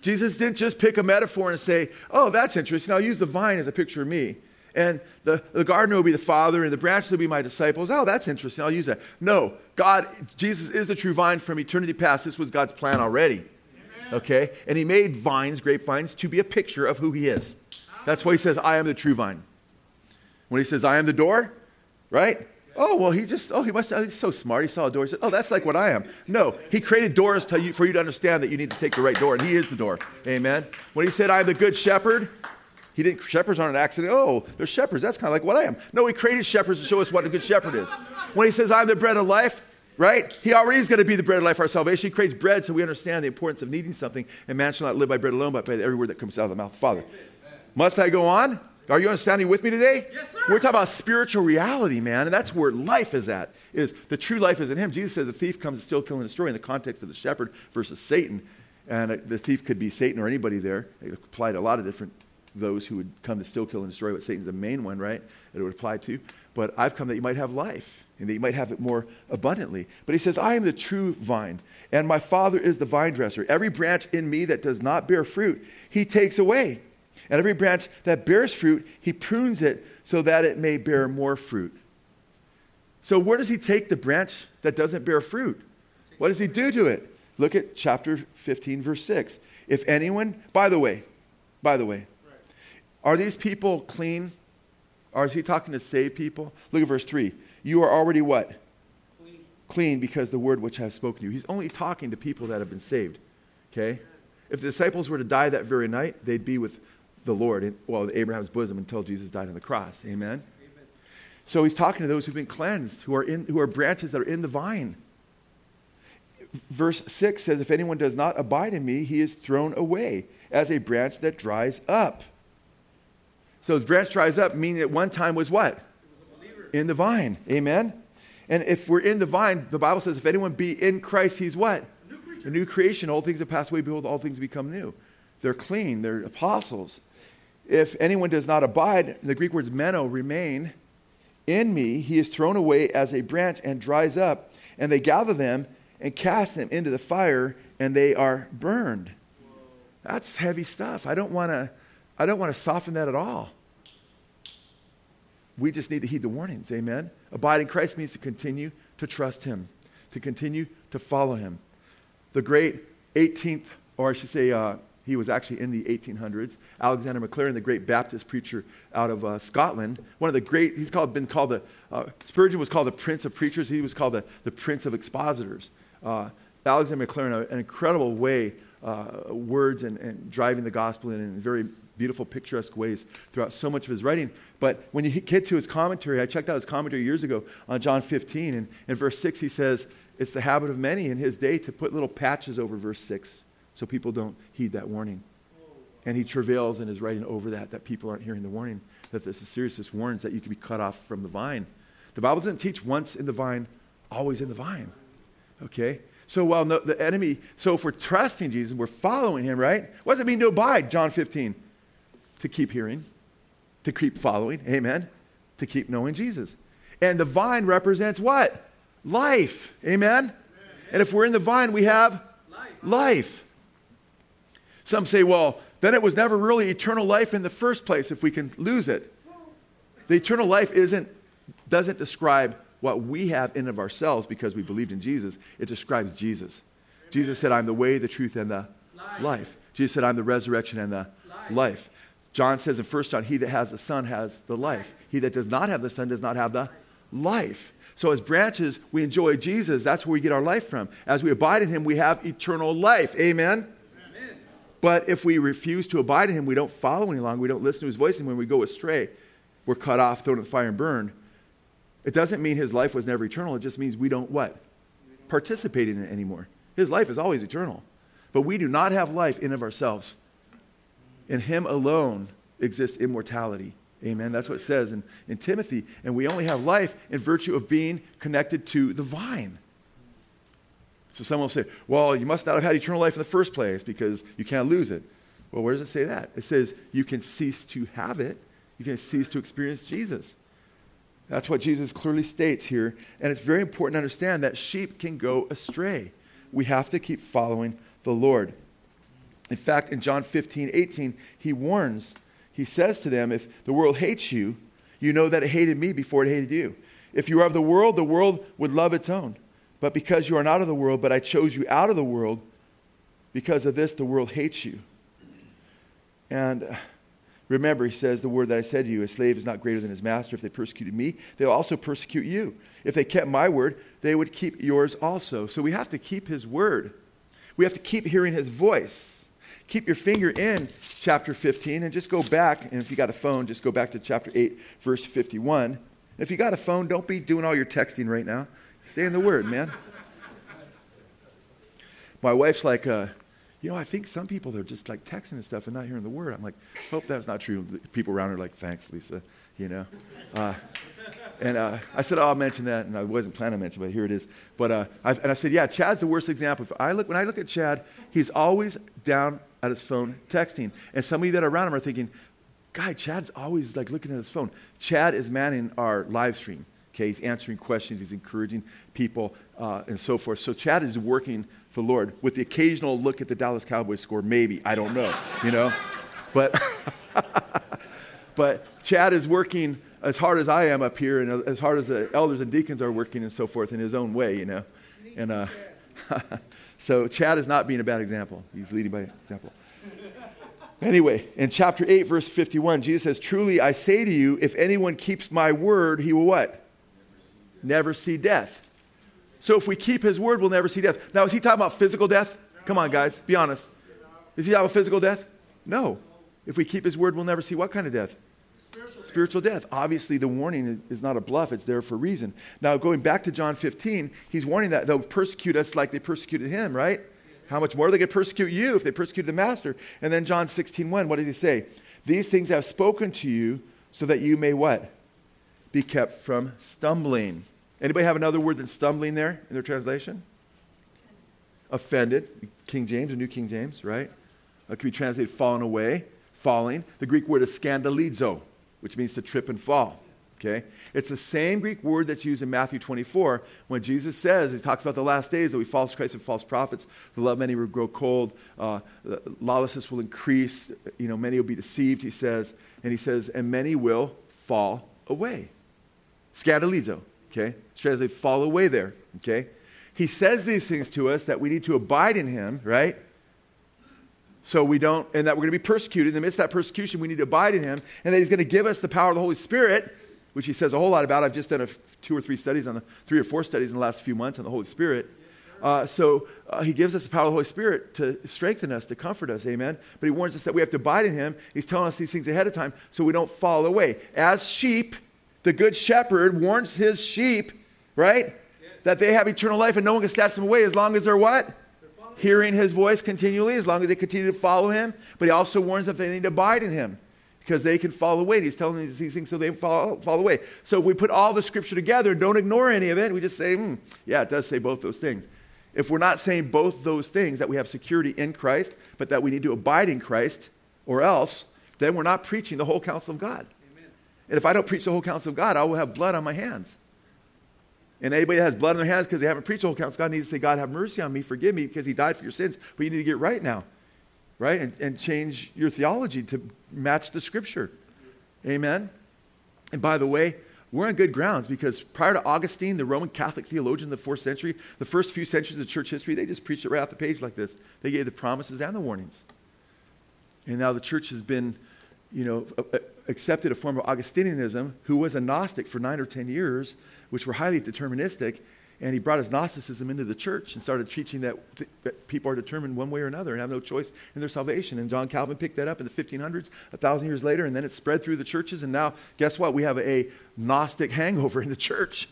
Jesus didn't just pick a metaphor and say, Oh, that's interesting. I'll use the vine as a picture of me. And the, the gardener will be the Father, and the branches will be my disciples. Oh, that's interesting. I'll use that. No, God, Jesus is the true vine from eternity past. This was God's plan already. Amen. Okay? And He made vines, grapevines, to be a picture of who He is. That's why he says, I am the true vine. When he says, I am the door, right? Oh, well, he just, oh, he must, oh, he's so smart. He saw a door. He said, oh, that's like what I am. No, he created doors you, for you to understand that you need to take the right door, and he is the door. Amen. When he said, I am the good shepherd, He didn't, shepherds aren't an accident. Oh, they're shepherds. That's kind of like what I am. No, he created shepherds to show us what a good shepherd is. When he says, I'm the bread of life, right? He already is going to be the bread of life for our salvation. He creates bread so we understand the importance of needing something. And man shall not live by bread alone, but by every word that comes out of the mouth of the Father. Must I go on? Are you understanding with me today? Yes, sir. We're talking about spiritual reality, man, and that's where life is at. Is the true life is in Him. Jesus says the thief comes to steal, kill, and destroy in the context of the shepherd versus Satan, and uh, the thief could be Satan or anybody there. It applied to a lot of different those who would come to steal, kill, and destroy. But Satan's the main one, right? That it would apply to. But I've come that you might have life and that you might have it more abundantly. But he says, I am the true vine, and my Father is the vine dresser. Every branch in me that does not bear fruit, he takes away. And every branch that bears fruit, he prunes it so that it may bear more fruit. So, where does he take the branch that doesn't bear fruit? What does he do to it? Look at chapter 15, verse 6. If anyone, by the way, by the way, are these people clean? Or is he talking to saved people? Look at verse 3. You are already what? Clean. Clean because the word which I have spoken to you. He's only talking to people that have been saved. Okay? If the disciples were to die that very night, they'd be with the Lord, in, well, Abraham's bosom until Jesus died on the cross. Amen? Amen. So he's talking to those who've been cleansed, who are, in, who are branches that are in the vine. Verse 6 says, If anyone does not abide in me, he is thrown away as a branch that dries up. So the branch dries up, meaning at one time was what? Was. In the vine. Amen? And if we're in the vine, the Bible says, if anyone be in Christ, he's what? A new. A new creation. All things have passed away. Behold, all things become new. They're clean. They're apostles. If anyone does not abide, the Greek words meno, remain in me, he is thrown away as a branch and dries up. And they gather them and cast them into the fire, and they are burned. That's heavy stuff. I don't want to. I don't want to soften that at all. We just need to heed the warnings. Amen. Abide in Christ means to continue to trust Him, to continue to follow Him. The great 18th, or I should say, uh, he was actually in the 1800s. Alexander Maclaren, the great Baptist preacher out of uh, Scotland, one of the great, he's called, been called the, uh, Spurgeon was called the Prince of Preachers. He was called the, the Prince of Expositors. Uh, Alexander Maclaren, an incredible way, uh, words and, and driving the gospel in, in very beautiful, picturesque ways throughout so much of his writing. But when you get to his commentary, I checked out his commentary years ago on John 15, and in verse 6, he says, It's the habit of many in his day to put little patches over verse 6 so people don't heed that warning. And he travails in his writing over that, that people aren't hearing the warning, that this is serious. This warns that you can be cut off from the vine. The Bible doesn't teach once in the vine, always in the vine. Okay? So while no, the enemy, so if we're trusting Jesus, we're following him, right? What does it mean to abide? John 15. To keep hearing, to keep following, amen? To keep knowing Jesus. And the vine represents what? Life, amen? And if we're in the vine, we have Life. life. Some say, well, then it was never really eternal life in the first place if we can lose it. The eternal life isn't, doesn't describe what we have in of ourselves because we believed in Jesus. It describes Jesus. Jesus said, I'm the way, the truth, and the Life. life. Jesus said, I'm the resurrection and the Life. life. John says in 1 John, he that has the Son has the life. He that does not have the Son does not have the life. So as branches, we enjoy Jesus. That's where we get our life from. As we abide in him, we have eternal life. Amen? But if we refuse to abide in him, we don't follow any longer, we don't listen to his voice, and when we go astray, we're cut off, thrown in the fire, and burned. It doesn't mean his life was never eternal. It just means we don't what? Participate in it anymore. His life is always eternal. But we do not have life in of ourselves. In him alone exists immortality. Amen. That's what it says in, in Timothy. And we only have life in virtue of being connected to the vine. So someone will say, well, you must not have had eternal life in the first place because you can't lose it. Well, where does it say that? It says you can cease to have it, you can cease to experience Jesus. That's what Jesus clearly states here. And it's very important to understand that sheep can go astray. We have to keep following the Lord. In fact, in John 15, 18, he warns, he says to them, If the world hates you, you know that it hated me before it hated you. If you are of the world, the world would love its own. But because you are not of the world, but I chose you out of the world, because of this, the world hates you. And uh, remember, he says, the word that I said to you, a slave is not greater than his master. If they persecuted me, they'll also persecute you. If they kept my word, they would keep yours also. So we have to keep his word. We have to keep hearing his voice. keep your finger in chapter 15 and just go back. And if you got a phone, just go back to chapter 8, verse 51. If you got a phone, don't be doing all your texting right now. Stay in the Word, man. My wife's like, uh, you know, I think some people they're just like texting and stuff and not hearing the Word. I'm like, hope that's not true. People around her are like, thanks, Lisa. You know. Uh, and uh, I said, oh, I'll mention that, and I wasn't planning to mention, but here it is. But uh, I, and I said, yeah, Chad's the worst example. If I look, when I look at Chad, he's always down at his phone texting. And some of you that are around him are thinking, God, Chad's always like looking at his phone. Chad is manning our live stream. Okay, he's answering questions, he's encouraging people, uh, and so forth. So Chad is working for the Lord with the occasional look at the Dallas Cowboys score. Maybe I don't know, you know, but (laughs) but Chad is working as hard as I am up here, and as hard as the elders and deacons are working, and so forth, in his own way, you know, and. Uh, (laughs) so Chad is not being a bad example. He's leading by example. Anyway, in chapter 8, verse 51, Jesus says, Truly I say to you, if anyone keeps my word, he will what? Never see death. So if we keep his word, we'll never see death. Now, is he talking about physical death? Come on, guys, be honest. Is he talking about physical death? No. If we keep his word, we'll never see what kind of death? Spiritual, Spiritual death. Obviously, the warning is not a bluff, it's there for a reason. Now, going back to John 15, he's warning that they'll persecute us like they persecuted him, right? How much more are they going to persecute you if they persecuted the master? And then John 16, 1, what did he say? These things I have spoken to you so that you may what? Be kept from stumbling. Anybody have another word than stumbling there in their translation? Offended. King James, or New King James, right? It could be translated fallen away, falling. The Greek word is scandalizo, which means to trip and fall. Okay? It's the same Greek word that's used in Matthew 24 when Jesus says, he talks about the last days, that we false Christ and false prophets, the love of many will grow cold, uh, lawlessness will increase, you know, many will be deceived, he says, and he says, and many will fall away. Scandalizo, okay? It's translated fall away there, okay? He says these things to us that we need to abide in him, right? So we don't, and that we're going to be persecuted. In the midst of that persecution, we need to abide in him, and that he's going to give us the power of the Holy Spirit which he says a whole lot about. I've just done a, two or three studies on the three or four studies in the last few months on the Holy Spirit. Uh, so uh, he gives us the power of the Holy Spirit to strengthen us, to comfort us, amen. But he warns us that we have to abide in him. He's telling us these things ahead of time so we don't fall away. As sheep, the good shepherd warns his sheep, right? Yes. That they have eternal life and no one can snatch them away as long as they're what? They're Hearing his voice continually, as long as they continue to follow him. But he also warns them that they need to abide in him because they can fall away. And he's telling these things so they fall, fall away. So if we put all the scripture together, don't ignore any of it, we just say, hmm, yeah, it does say both those things. If we're not saying both those things, that we have security in Christ, but that we need to abide in Christ, or else, then we're not preaching the whole counsel of God. And if I don't preach the whole counsel of God, I will have blood on my hands. And anybody that has blood on their hands because they haven't preached the whole counsel of God needs to say, God, have mercy on me, forgive me, because he died for your sins, but you need to get right now right? And, and change your theology to match the scripture. Amen? And by the way, we're on good grounds because prior to Augustine, the Roman Catholic theologian in the fourth century, the first few centuries of church history, they just preached it right off the page like this. They gave the promises and the warnings. And now the church has been, you know, accepted a form of Augustinianism, who was a Gnostic for nine or ten years, which were highly deterministic. And he brought his Gnosticism into the church and started teaching that, th- that, people are determined one way or another and have no choice in their salvation. And John Calvin picked that up in the 1500s, a thousand years later, and then it spread through the churches. And now, guess what? We have a Gnostic hangover in the church.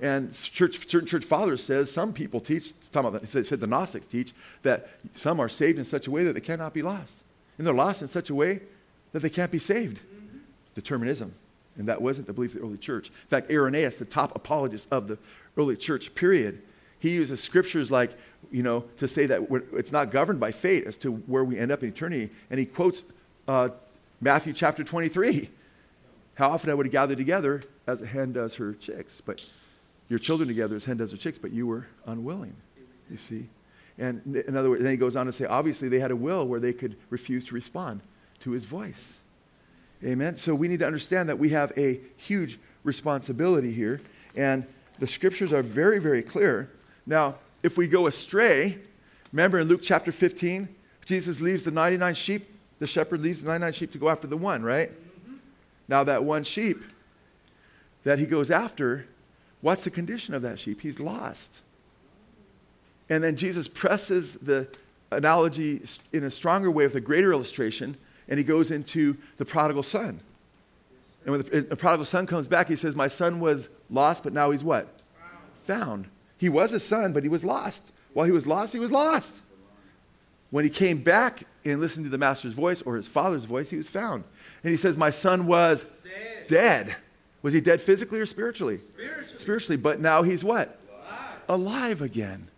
And church, certain church fathers says some people teach, talking about that, said the Gnostics teach that some are saved in such a way that they cannot be lost. And they're lost in such a way that they can't be saved. Determinism. And that wasn't the belief of the early church. In fact, Irenaeus, the top apologist of the early church period, he uses scriptures like, you know, to say that it's not governed by fate as to where we end up in eternity. And he quotes uh, Matthew chapter 23. How often I would have gathered together as a hen does her chicks, but your children together as hen does her chicks, but you were unwilling, you see. And in other words, then he goes on to say, obviously they had a will where they could refuse to respond to his voice. Amen. So we need to understand that we have a huge responsibility here. And the scriptures are very, very clear. Now, if we go astray, remember in Luke chapter 15, Jesus leaves the 99 sheep, the shepherd leaves the 99 sheep to go after the one, right? Mm-hmm. Now, that one sheep that he goes after, what's the condition of that sheep? He's lost. And then Jesus presses the analogy in a stronger way with a greater illustration, and he goes into the prodigal son. And when the, the prodigal son comes back, he says, My son was lost, but now he's what? Found. He was a son, but he was lost. While he was lost, he was lost. When he came back and listened to the master's voice or his father's voice, he was found. And he says, My son was dead. dead. Was he dead physically or spiritually? Spiritually. Spiritually, but now he's what? Alive. Alive again.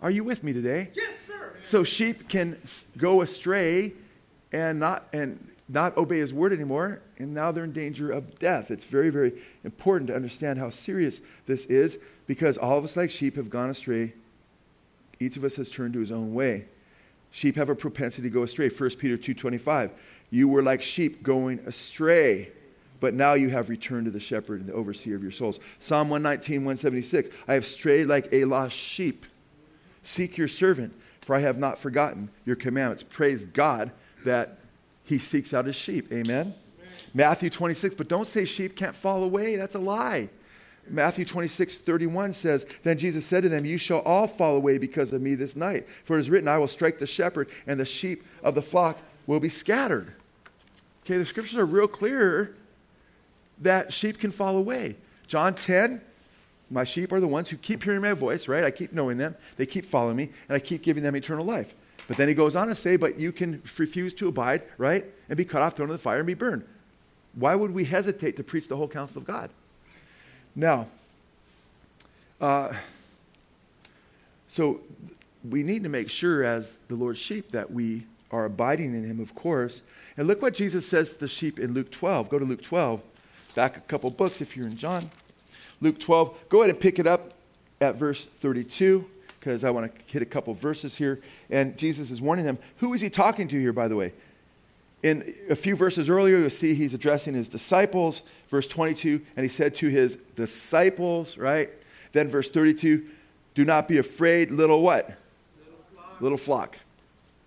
Are you with me today? Yes, sir. So sheep can go astray and not and not obey his word anymore, and now they're in danger of death. It's very, very important to understand how serious this is because all of us, like sheep, have gone astray. Each of us has turned to his own way. Sheep have a propensity to go astray. 1 Peter 2.25, you were like sheep going astray, but now you have returned to the shepherd and the overseer of your souls. Psalm 119, 176, I have strayed like a lost sheep. Seek your servant, for I have not forgotten your commandments. Praise God that he seeks out his sheep. Amen? Amen? Matthew 26, but don't say sheep can't fall away. That's a lie. Matthew 26, 31 says, Then Jesus said to them, You shall all fall away because of me this night. For it is written, I will strike the shepherd, and the sheep of the flock will be scattered. Okay, the scriptures are real clear that sheep can fall away. John 10, my sheep are the ones who keep hearing my voice, right? I keep knowing them. They keep following me, and I keep giving them eternal life. But then he goes on to say, But you can refuse to abide, right? And be cut off, thrown in the fire, and be burned. Why would we hesitate to preach the whole counsel of God? Now, uh, so we need to make sure, as the Lord's sheep, that we are abiding in Him, of course. And look what Jesus says to the sheep in Luke 12. Go to Luke 12, back a couple books if you're in John. Luke 12, go ahead and pick it up at verse 32, because I want to hit a couple verses here. And Jesus is warning them. Who is He talking to here, by the way? in a few verses earlier, you'll see he's addressing his disciples. Verse 22, and he said to his disciples, right? Then verse 32, do not be afraid, little what? Little flock. Little flock.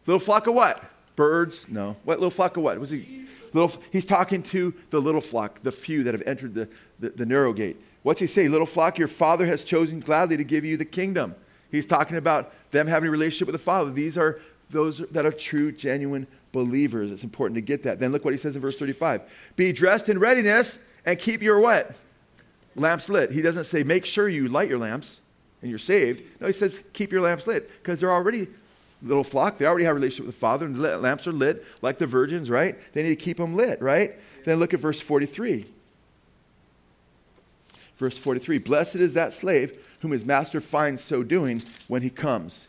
Little flock of what? Birds? No. What little flock of what? Was he? Little, he's talking to the little flock, the few that have entered the, the, the narrow gate. What's he say? Little flock, your father has chosen gladly to give you the kingdom. He's talking about them having a relationship with the Father. These are those that are true, genuine believers. It's important to get that. Then look what he says in verse 35. Be dressed in readiness and keep your what? Lamps lit. He doesn't say make sure you light your lamps and you're saved. No, he says keep your lamps lit because they're already little flock. They already have a relationship with the Father and the lamps are lit like the virgins, right? They need to keep them lit, right? Then look at verse 43. Verse 43 Blessed is that slave whom his master finds so doing when he comes.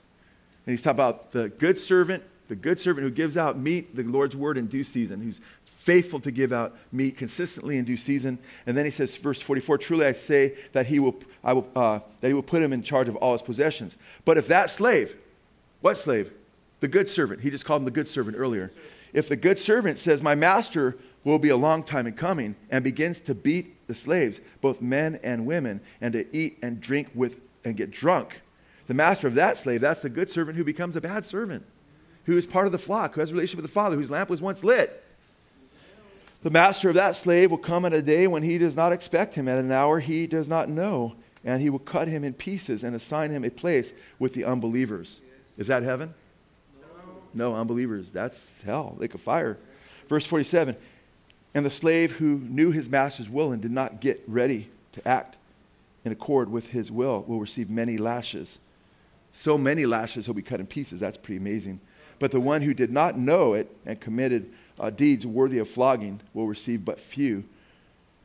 And he's talking about the good servant the good servant who gives out meat, the Lord's word in due season, who's faithful to give out meat consistently in due season. And then he says, verse 44, truly I say that he will, I will, uh, that he will put him in charge of all his possessions. But if that slave, what slave? The good servant, he just called him the good servant earlier. If the good servant says, my master will be a long time in coming, and begins to beat the slaves, both men and women, and to eat and drink with and get drunk, the master of that slave, that's the good servant who becomes a bad servant who is part of the flock, who has a relationship with the Father, whose lamp was once lit. The master of that slave will come at a day when he does not expect him, at an hour he does not know, and he will cut him in pieces and assign him a place with the unbelievers. Is that heaven? No, no unbelievers. That's hell, lake of fire. Verse 47 And the slave who knew his master's will and did not get ready to act in accord with his will will receive many lashes. So many lashes he'll be cut in pieces. That's pretty amazing. But the one who did not know it and committed uh, deeds worthy of flogging will receive but few.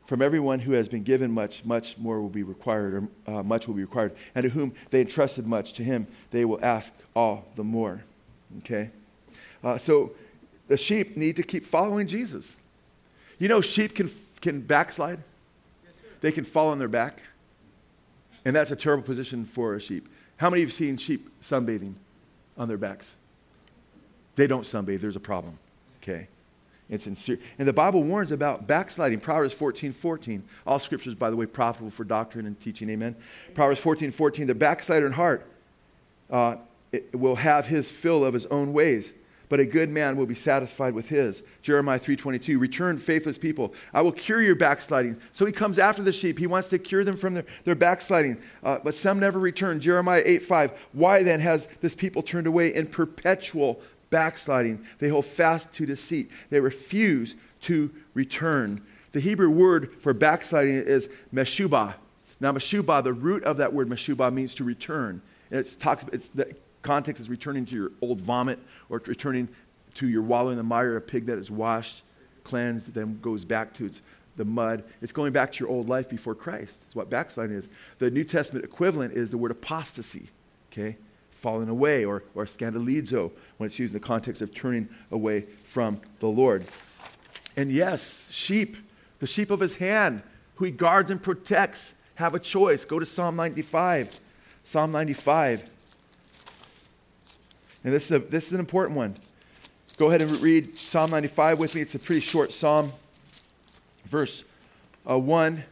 From everyone who has been given much, much more will be required, or uh, much will be required. And to whom they entrusted much, to him they will ask all the more. Okay? Uh, so the sheep need to keep following Jesus. You know, sheep can, can backslide, they can fall on their back. And that's a terrible position for a sheep. How many you've seen sheep sunbathing on their backs? They don't sunbathe. There's a problem. Okay? It's in ser- and the Bible warns about backsliding. Proverbs 14, 14. All scriptures, by the way, profitable for doctrine and teaching. Amen. Proverbs 14, 14. The backslider in heart uh, will have his fill of his own ways, but a good man will be satisfied with his. Jeremiah 3:22, return faithless people. I will cure your backsliding. So he comes after the sheep. He wants to cure them from their, their backsliding. Uh, but some never return. Jeremiah 8:5, why then has this people turned away in perpetual backsliding? They hold fast to deceit. They refuse to return. The Hebrew word for backsliding is meshubah. Now, meshubah, the root of that word meshubah means to return. And talks, it's the context is returning to your old vomit or returning to your wallow in the mire, a pig that is washed, cleansed, then goes back to its, the mud. It's going back to your old life before Christ. That's what backsliding is. The New Testament equivalent is the word apostasy, okay? Falling away or, or scandalizo when it's used in the context of turning away from the Lord. And yes, sheep, the sheep of his hand, who he guards and protects, have a choice. Go to Psalm 95. Psalm 95. And this is, a, this is an important one. Go ahead and read Psalm 95 with me. It's a pretty short psalm. Verse uh, 1.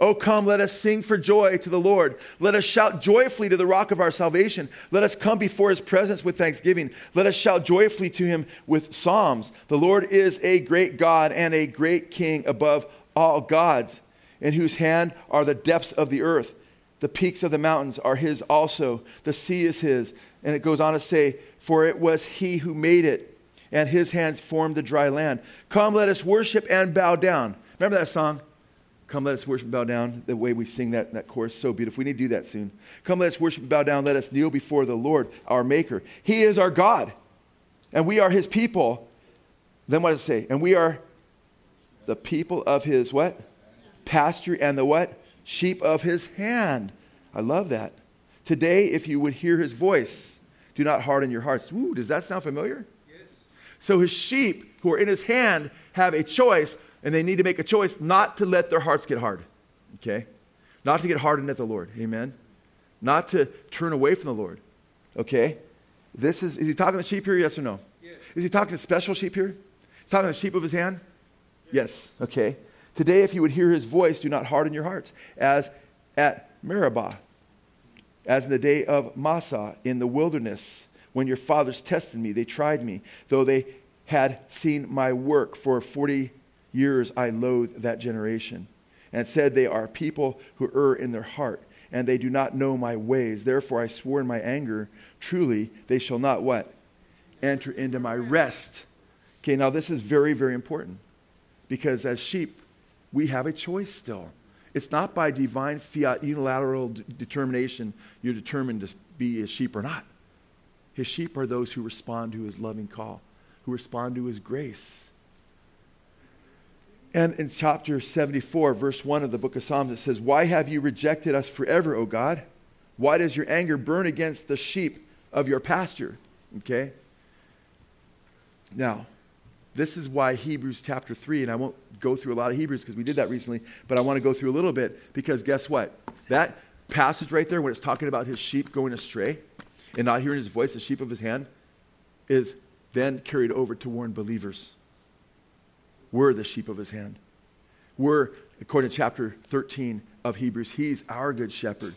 Oh, come, let us sing for joy to the Lord. Let us shout joyfully to the rock of our salvation. Let us come before his presence with thanksgiving. Let us shout joyfully to him with psalms. The Lord is a great God and a great king above all gods, in whose hand are the depths of the earth. The peaks of the mountains are his also. The sea is his. And it goes on to say, For it was he who made it, and his hands formed the dry land. Come, let us worship and bow down. Remember that song? Come, let us worship and bow down. The way we sing that, that chorus, so beautiful. We need to do that soon. Come, let us worship and bow down. Let us kneel before the Lord, our Maker. He is our God, and we are his people. Then what does it say? And we are the people of his what? Pasture and the what? Sheep of his hand. I love that. Today, if you would hear his voice, do not harden your hearts. Ooh, does that sound familiar? Yes. So his sheep who are in his hand have a choice, and they need to make a choice not to let their hearts get hard. Okay? Not to get hardened at the Lord. Amen? Not to turn away from the Lord. Okay? This is, is he talking to sheep here, yes or no? Yes. Is he talking to special sheep here? He's talking to the sheep of his hand? Yes. Okay. Today, if you would hear his voice, do not harden your hearts, as at Meribah, as in the day of Massah in the wilderness, when your fathers tested me, they tried me, though they had seen my work for 40 years, I loathed that generation, and said, They are people who err in their heart, and they do not know my ways. Therefore, I swore in my anger, truly, they shall not what? Enter into my rest. Okay, now this is very, very important because as sheep, we have a choice still. It's not by divine fiat, unilateral d- determination, you're determined to be a sheep or not. His sheep are those who respond to his loving call, who respond to his grace. And in chapter 74, verse 1 of the book of Psalms, it says, Why have you rejected us forever, O God? Why does your anger burn against the sheep of your pasture? Okay? Now, this is why Hebrews chapter 3, and I won't go through a lot of Hebrews because we did that recently, but I want to go through a little bit because guess what? That passage right there, when it's talking about his sheep going astray and not hearing his voice, the sheep of his hand, is then carried over to warn believers. We're the sheep of his hand. We're, according to chapter 13 of Hebrews, he's our good shepherd.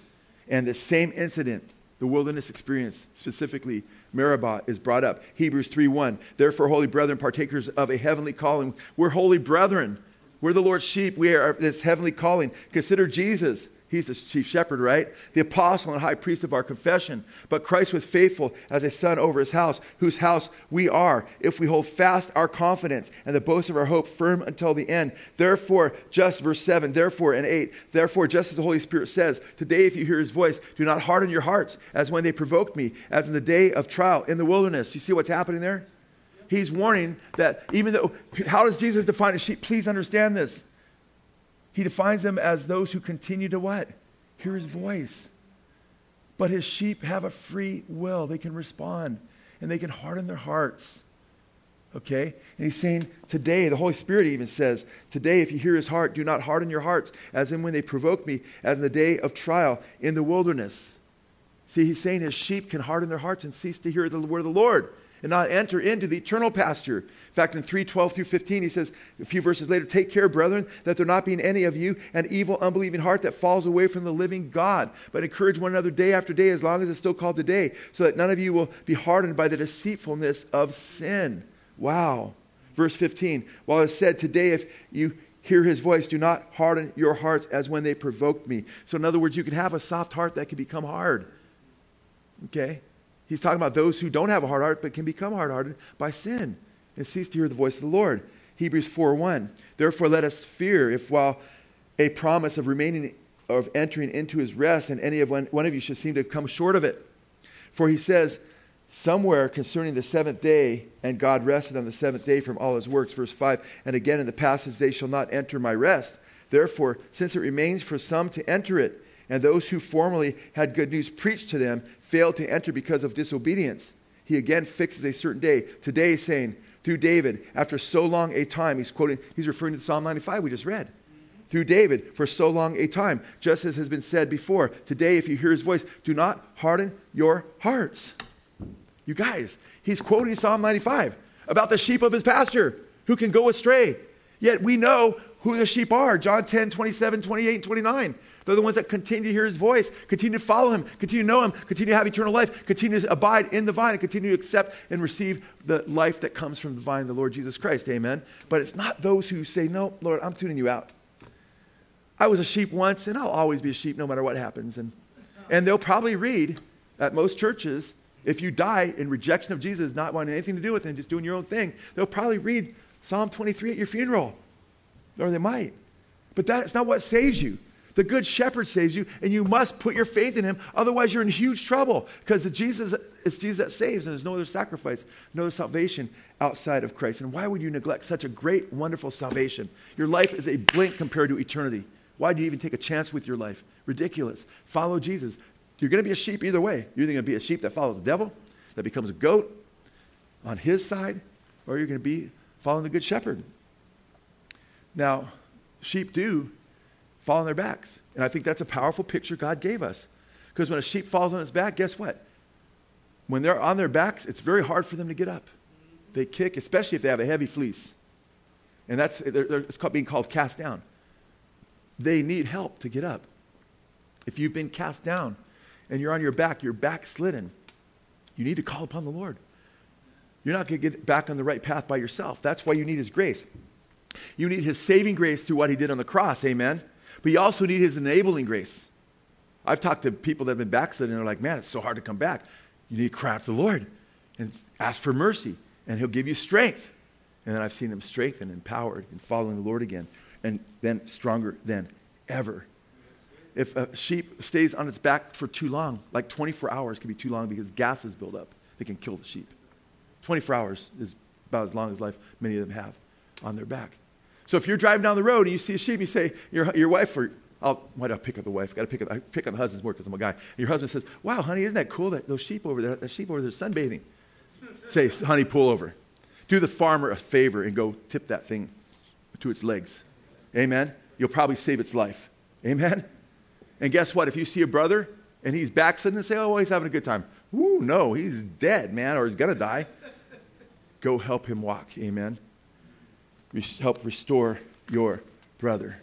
And the same incident, the wilderness experience, specifically Meribah, is brought up. Hebrews 3.1, therefore, holy brethren, partakers of a heavenly calling. We're holy brethren. We're the Lord's sheep. We are this heavenly calling. Consider Jesus. He's the chief shepherd, right? The apostle and high priest of our confession. But Christ was faithful as a son over his house, whose house we are, if we hold fast our confidence and the boast of our hope firm until the end. Therefore, just verse 7, therefore, and 8, therefore, just as the Holy Spirit says, today if you hear his voice, do not harden your hearts as when they provoked me, as in the day of trial in the wilderness. You see what's happening there? He's warning that even though, how does Jesus define a sheep? Please understand this. He defines them as those who continue to what? Hear his voice. But his sheep have a free will. They can respond and they can harden their hearts. Okay? And he's saying today, the Holy Spirit even says, Today, if you hear his heart, do not harden your hearts, as in when they provoked me, as in the day of trial in the wilderness. See, he's saying his sheep can harden their hearts and cease to hear the word of the Lord. And not enter into the eternal pasture. In fact, in 3:12 through 15, he says a few verses later, "Take care, brethren, that there not be in any of you an evil, unbelieving heart that falls away from the living God, but encourage one another day after day, as long as it's still called today, so that none of you will be hardened by the deceitfulness of sin." Wow. Verse 15, while it said, Today, if you hear his voice, do not harden your hearts as when they provoked me. So, in other words, you can have a soft heart that can become hard. Okay? He's talking about those who don't have a hard heart but can become hard hearted by sin and cease to hear the voice of the Lord. Hebrews 4 1. Therefore, let us fear if while a promise of remaining, of entering into his rest, and any of one, one of you should seem to come short of it. For he says, somewhere concerning the seventh day, and God rested on the seventh day from all his works. Verse 5. And again in the passage, they shall not enter my rest. Therefore, since it remains for some to enter it, and those who formerly had good news preached to them failed to enter because of disobedience, he again fixes a certain day. Today, saying, through David, after so long a time, he's quoting, he's referring to Psalm 95 we just read. Through David, for so long a time, just as has been said before. Today, if you hear his voice, do not harden your hearts. You guys, he's quoting Psalm 95 about the sheep of his pasture who can go astray. Yet we know who the sheep are John 10, 27, 28, and 29. They're the ones that continue to hear his voice, continue to follow him, continue to know him, continue to have eternal life, continue to abide in the vine, and continue to accept and receive the life that comes from the vine, the Lord Jesus Christ. Amen. But it's not those who say, No, Lord, I'm tuning you out. I was a sheep once, and I'll always be a sheep no matter what happens. And, and they'll probably read at most churches if you die in rejection of Jesus, not wanting anything to do with him, just doing your own thing, they'll probably read Psalm 23 at your funeral. Or they might. But that's not what saves you. The good shepherd saves you, and you must put your faith in him. Otherwise, you're in huge trouble because Jesus, it's Jesus that saves, and there's no other sacrifice, no other salvation outside of Christ. And why would you neglect such a great, wonderful salvation? Your life is a blink compared to eternity. Why do you even take a chance with your life? Ridiculous. Follow Jesus. You're going to be a sheep either way. You're either going to be a sheep that follows the devil, that becomes a goat on his side, or you're going to be following the good shepherd. Now, sheep do fall on their backs. And I think that's a powerful picture God gave us. Because when a sheep falls on its back, guess what? When they're on their backs, it's very hard for them to get up. They kick, especially if they have a heavy fleece. And that's they're, they're, it's called, being called cast down. They need help to get up. If you've been cast down, and you're on your back, you're backslidden, you need to call upon the Lord. You're not going to get back on the right path by yourself. That's why you need His grace. You need His saving grace through what He did on the cross, amen? But you also need His enabling grace. I've talked to people that have been backslidden and they're like, man, it's so hard to come back. You need to cry out to the Lord and ask for mercy, and He'll give you strength. And then I've seen them strengthened, empowered, and following the Lord again, and then stronger than ever if a sheep stays on its back for too long, like 24 hours can be too long because gases build up. They can kill the sheep. 24 hours is about as long as life many of them have on their back. So if you're driving down the road and you see a sheep, you say, your, your wife, or I'll, why do I pick up the wife? I Got to pick up, I pick up the husband's more because I'm a guy. And your husband says, wow, honey, isn't that cool that those sheep over there, that sheep over there sunbathing? (laughs) say, honey, pull over. Do the farmer a favor and go tip that thing to its legs. Amen? You'll probably save its life. Amen? And guess what? If you see a brother and he's backsliding and say, oh, well, he's having a good time. Ooh, no, he's dead, man, or he's going to die. Go help him walk. Amen. Help restore your brother.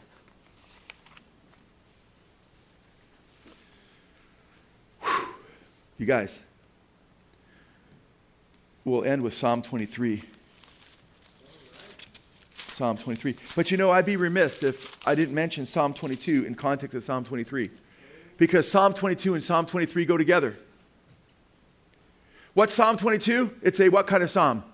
Whew. You guys, we'll end with Psalm 23. Psalm 23. But you know, I'd be remiss if I didn't mention Psalm 22 in context of Psalm 23. Because Psalm 22 and Psalm 23 go together. What's Psalm 22? It's a what kind of psalm?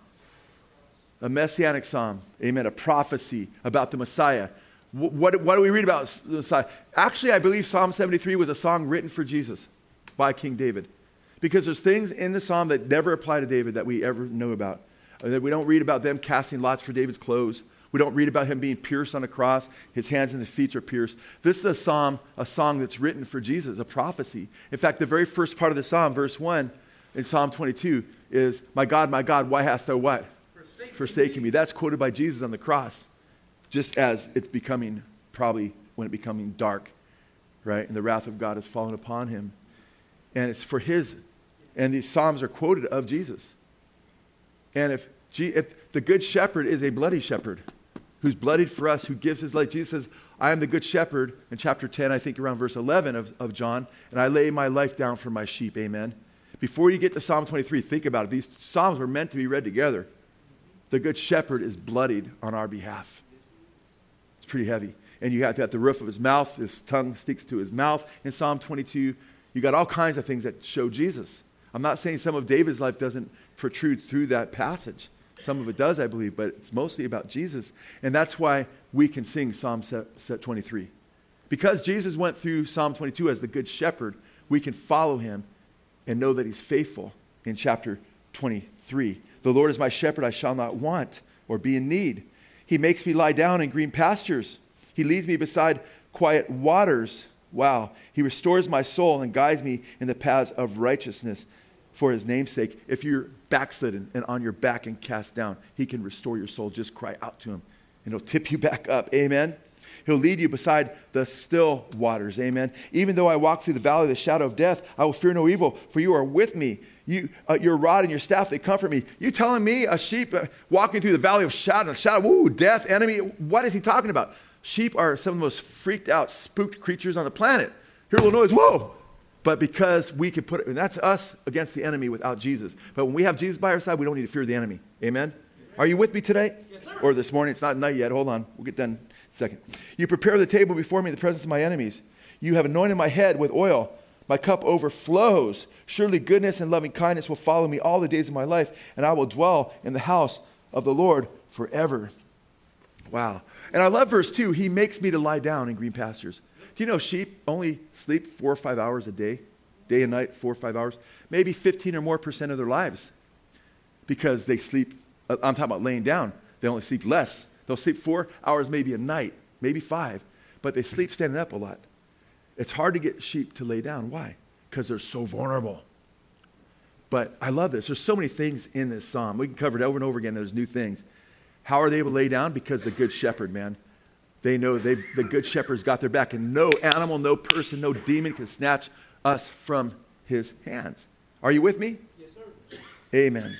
A messianic psalm. Amen. A prophecy about the Messiah. What, what, do we read about the Messiah? Actually, I believe Psalm 73 was a song written for Jesus by King David. Because there's things in the psalm that never apply to David that we ever know about. Uh, that we don't read about them casting lots for David's clothes. We don't read about him being pierced on a cross. His hands and his feet are pierced. This is a psalm, a song that's written for Jesus, a prophecy. In fact, the very first part of the psalm, verse 1 in Psalm 22, is, My God, my God, why hast thou what? Forsaken, me. That's quoted by Jesus on the cross, just as it's becoming, probably when it becoming dark, right? And the wrath of God has fallen upon him. And it's for his, and these psalms are quoted of Jesus. And if, if the good shepherd is a bloody shepherd who's bloodied for us, who gives his life, Jesus says, I am the good shepherd in chapter 10, I think around verse 11 of, of John, and I lay my life down for my sheep. Amen. Before you get to Psalm 23, think about it. These Psalms were meant to be read together. The good shepherd is bloodied on our behalf. It's pretty heavy. And you have at the roof of his mouth, his tongue sticks to his mouth. In Psalm 22, you got all kinds of things that show Jesus. I'm not saying some of David's life doesn't protrude through that passage. Some of it does, I believe, but it's mostly about Jesus. And that's why we can sing Psalm 23. Because Jesus went through Psalm 22 as the good shepherd, we can follow him and know that he's faithful in chapter 23. The Lord is my shepherd, I shall not want or be in need. He makes me lie down in green pastures. He leads me beside quiet waters. Wow. He restores my soul and guides me in the paths of righteousness for his name's sake. If you're backslidden and on your back and cast down, he can restore your soul. Just cry out to him and he'll tip you back up. Amen. He'll lead you beside the still waters. Amen. Even though I walk through the valley of the shadow of death, I will fear no evil, for you are with me. You, uh, your rod and your staff, they comfort me. You telling me a sheep uh, walking through the valley of shadow, shadow, woo, death, enemy? What is he talking about? Sheep are some of the most freaked out, spooked creatures on the planet. Hear a little noise, whoa! But because we can put it, and that's us against the enemy without Jesus. But when we have Jesus by our side, we don't need to fear the enemy. Amen? Are you with me today? Yes, sir. Or this morning? It's not night yet. Hold on. We'll get done in a second. You prepare the table before me in the presence of my enemies. You have anointed my head with oil. My cup overflows. Surely goodness and loving kindness will follow me all the days of my life, and I will dwell in the house of the Lord forever. Wow. And I love verse 2. He makes me to lie down in green pastures. Do you know sheep only sleep four or five hours a day? Day and night, four or five hours? Maybe 15 or more percent of their lives because they sleep. uh, I'm talking about laying down. They only sleep less. They'll sleep four hours maybe a night, maybe five, but they sleep standing up a lot. It's hard to get sheep to lay down. Why? Because they're so vulnerable. But I love this. There's so many things in this psalm. We can cover it over and over again. There's new things. How are they able to lay down? Because the good shepherd, man. They know the good shepherd's got their back, and no animal, no person, no demon can snatch us from his hands. Are you with me? Yes, sir. Amen.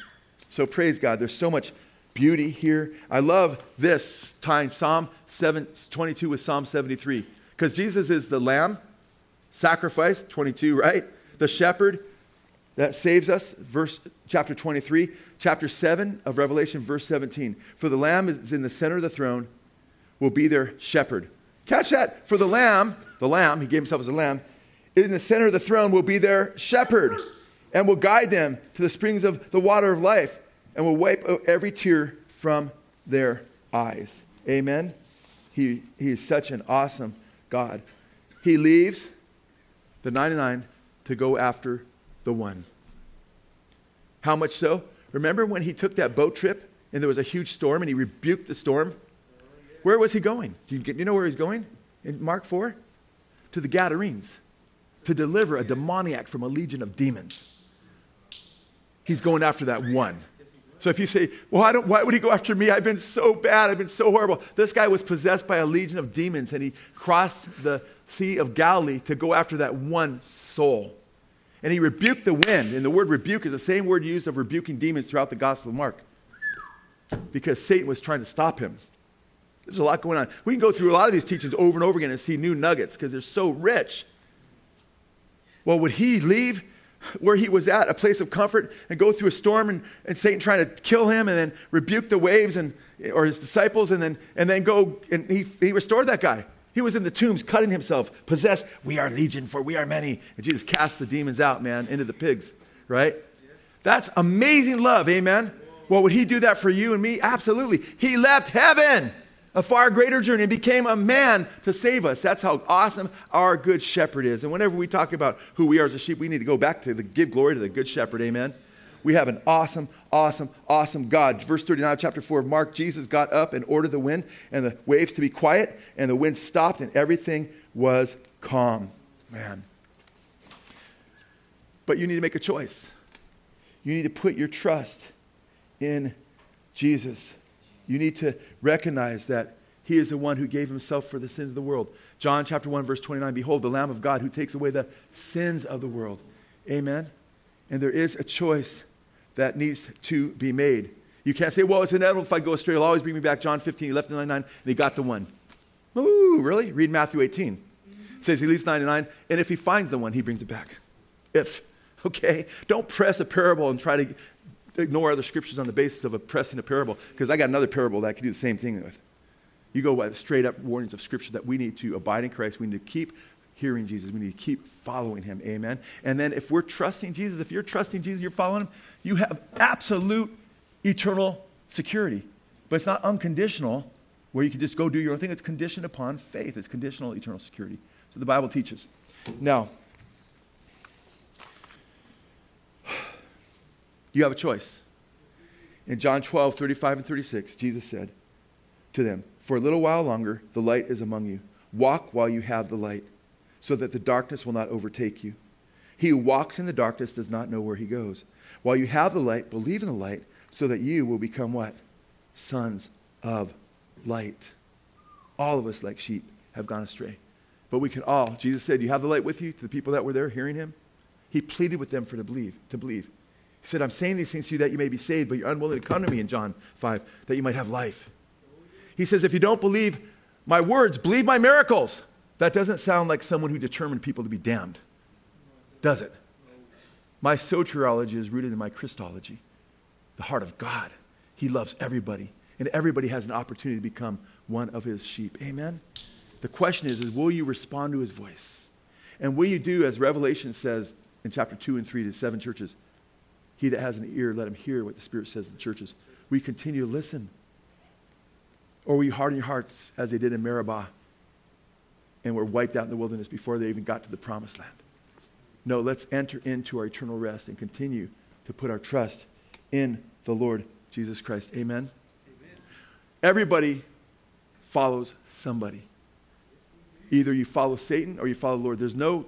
So praise God. There's so much beauty here. I love this tying Psalm 7, 22 with Psalm 73 because Jesus is the lamb, sacrifice, 22, right? The shepherd that saves us, verse chapter 23, chapter 7 of Revelation, verse 17. For the lamb is in the center of the throne, will be their shepherd. Catch that. For the lamb, the lamb, he gave himself as a lamb, in the center of the throne will be their shepherd and will guide them to the springs of the water of life and will wipe every tear from their eyes. Amen. He, he is such an awesome God. He leaves the 99 to go after the one. How much so? Remember when he took that boat trip and there was a huge storm and he rebuked the storm? Where was he going? Do you, you know where he's going? In Mark 4? To the Gadarenes to deliver a demoniac from a legion of demons. He's going after that one. So if you say, well, I don't, why would he go after me? I've been so bad. I've been so horrible. This guy was possessed by a legion of demons and he crossed the Sea of Galilee to go after that one soul. And he rebuked the wind. And the word rebuke is the same word used of rebuking demons throughout the Gospel of Mark because Satan was trying to stop him. There's a lot going on. We can go through a lot of these teachings over and over again and see new nuggets because they're so rich. Well, would he leave where he was at, a place of comfort, and go through a storm and, and Satan trying to kill him and then rebuke the waves and, or his disciples and then, and then go and he, he restored that guy? He was in the tombs cutting himself, possessed. We are legion, for we are many. And Jesus cast the demons out, man, into the pigs, right? That's amazing love, amen? Well, would he do that for you and me? Absolutely. He left heaven, a far greater journey, and became a man to save us. That's how awesome our good shepherd is. And whenever we talk about who we are as a sheep, we need to go back to the give glory to the good shepherd, amen? We have an awesome, awesome, awesome God. Verse 39 of chapter 4 of Mark Jesus got up and ordered the wind and the waves to be quiet, and the wind stopped, and everything was calm. Man. But you need to make a choice. You need to put your trust in Jesus. You need to recognize that he is the one who gave himself for the sins of the world. John chapter 1 verse 29 behold the lamb of God who takes away the sins of the world. Amen. And there is a choice that needs to be made. You can't say, well, it's inevitable if I go astray, he'll always bring me back. John 15, he left the 99, and he got the one. Ooh, really? Read Matthew 18. It says he leaves 99, and if he finds the one, he brings it back. If, okay? Don't press a parable and try to ignore other scriptures on the basis of a oppressing a parable, because I got another parable that I can do the same thing with. You go straight up warnings of scripture that we need to abide in Christ. We need to keep hearing Jesus. We need to keep following him. Amen. And then if we're trusting Jesus, if you're trusting Jesus, you're following him, you have absolute eternal security. But it's not unconditional where you can just go do your own thing. It's conditioned upon faith. It's conditional eternal security. So the Bible teaches. Now, you have a choice. In John 12, 35 and 36, Jesus said to them, For a little while longer, the light is among you. Walk while you have the light, so that the darkness will not overtake you. He who walks in the darkness does not know where he goes. While you have the light, believe in the light, so that you will become what? Sons of light. All of us, like sheep, have gone astray. But we can all, Jesus said, You have the light with you to the people that were there hearing him? He pleaded with them for to believe, to believe. He said, I'm saying these things to you that you may be saved, but you're unwilling to come to me in John 5, that you might have life. He says, if you don't believe my words, believe my miracles. That doesn't sound like someone who determined people to be damned, does it? My soteriology is rooted in my Christology, the heart of God. He loves everybody, and everybody has an opportunity to become one of his sheep. Amen? The question is, is will you respond to his voice? And will you do, as Revelation says in chapter 2 and 3 to seven churches, he that has an ear, let him hear what the Spirit says to the churches. We continue to listen? Or we harden your hearts as they did in Meribah and were wiped out in the wilderness before they even got to the promised land? No, let's enter into our eternal rest and continue to put our trust in the Lord Jesus Christ. Amen? Amen. Everybody follows somebody. Either you follow Satan or you follow the Lord. There's no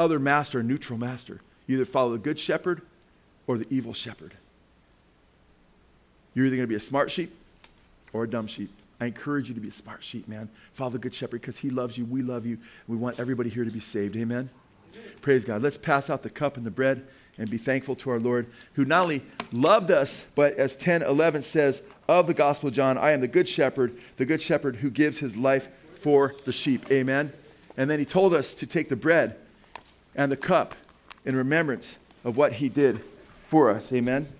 other master, neutral master. You either follow the good shepherd or the evil shepherd. You're either going to be a smart sheep or a dumb sheep. I encourage you to be a smart sheep, man. Follow the good shepherd because he loves you. We love you. We want everybody here to be saved. Amen? Amen? Praise God. Let's pass out the cup and the bread and be thankful to our Lord who not only loved us, but as 10 11 says of the Gospel John, I am the good shepherd, the good shepherd who gives his life for the sheep. Amen? And then he told us to take the bread and the cup in remembrance of what he did for us. Amen?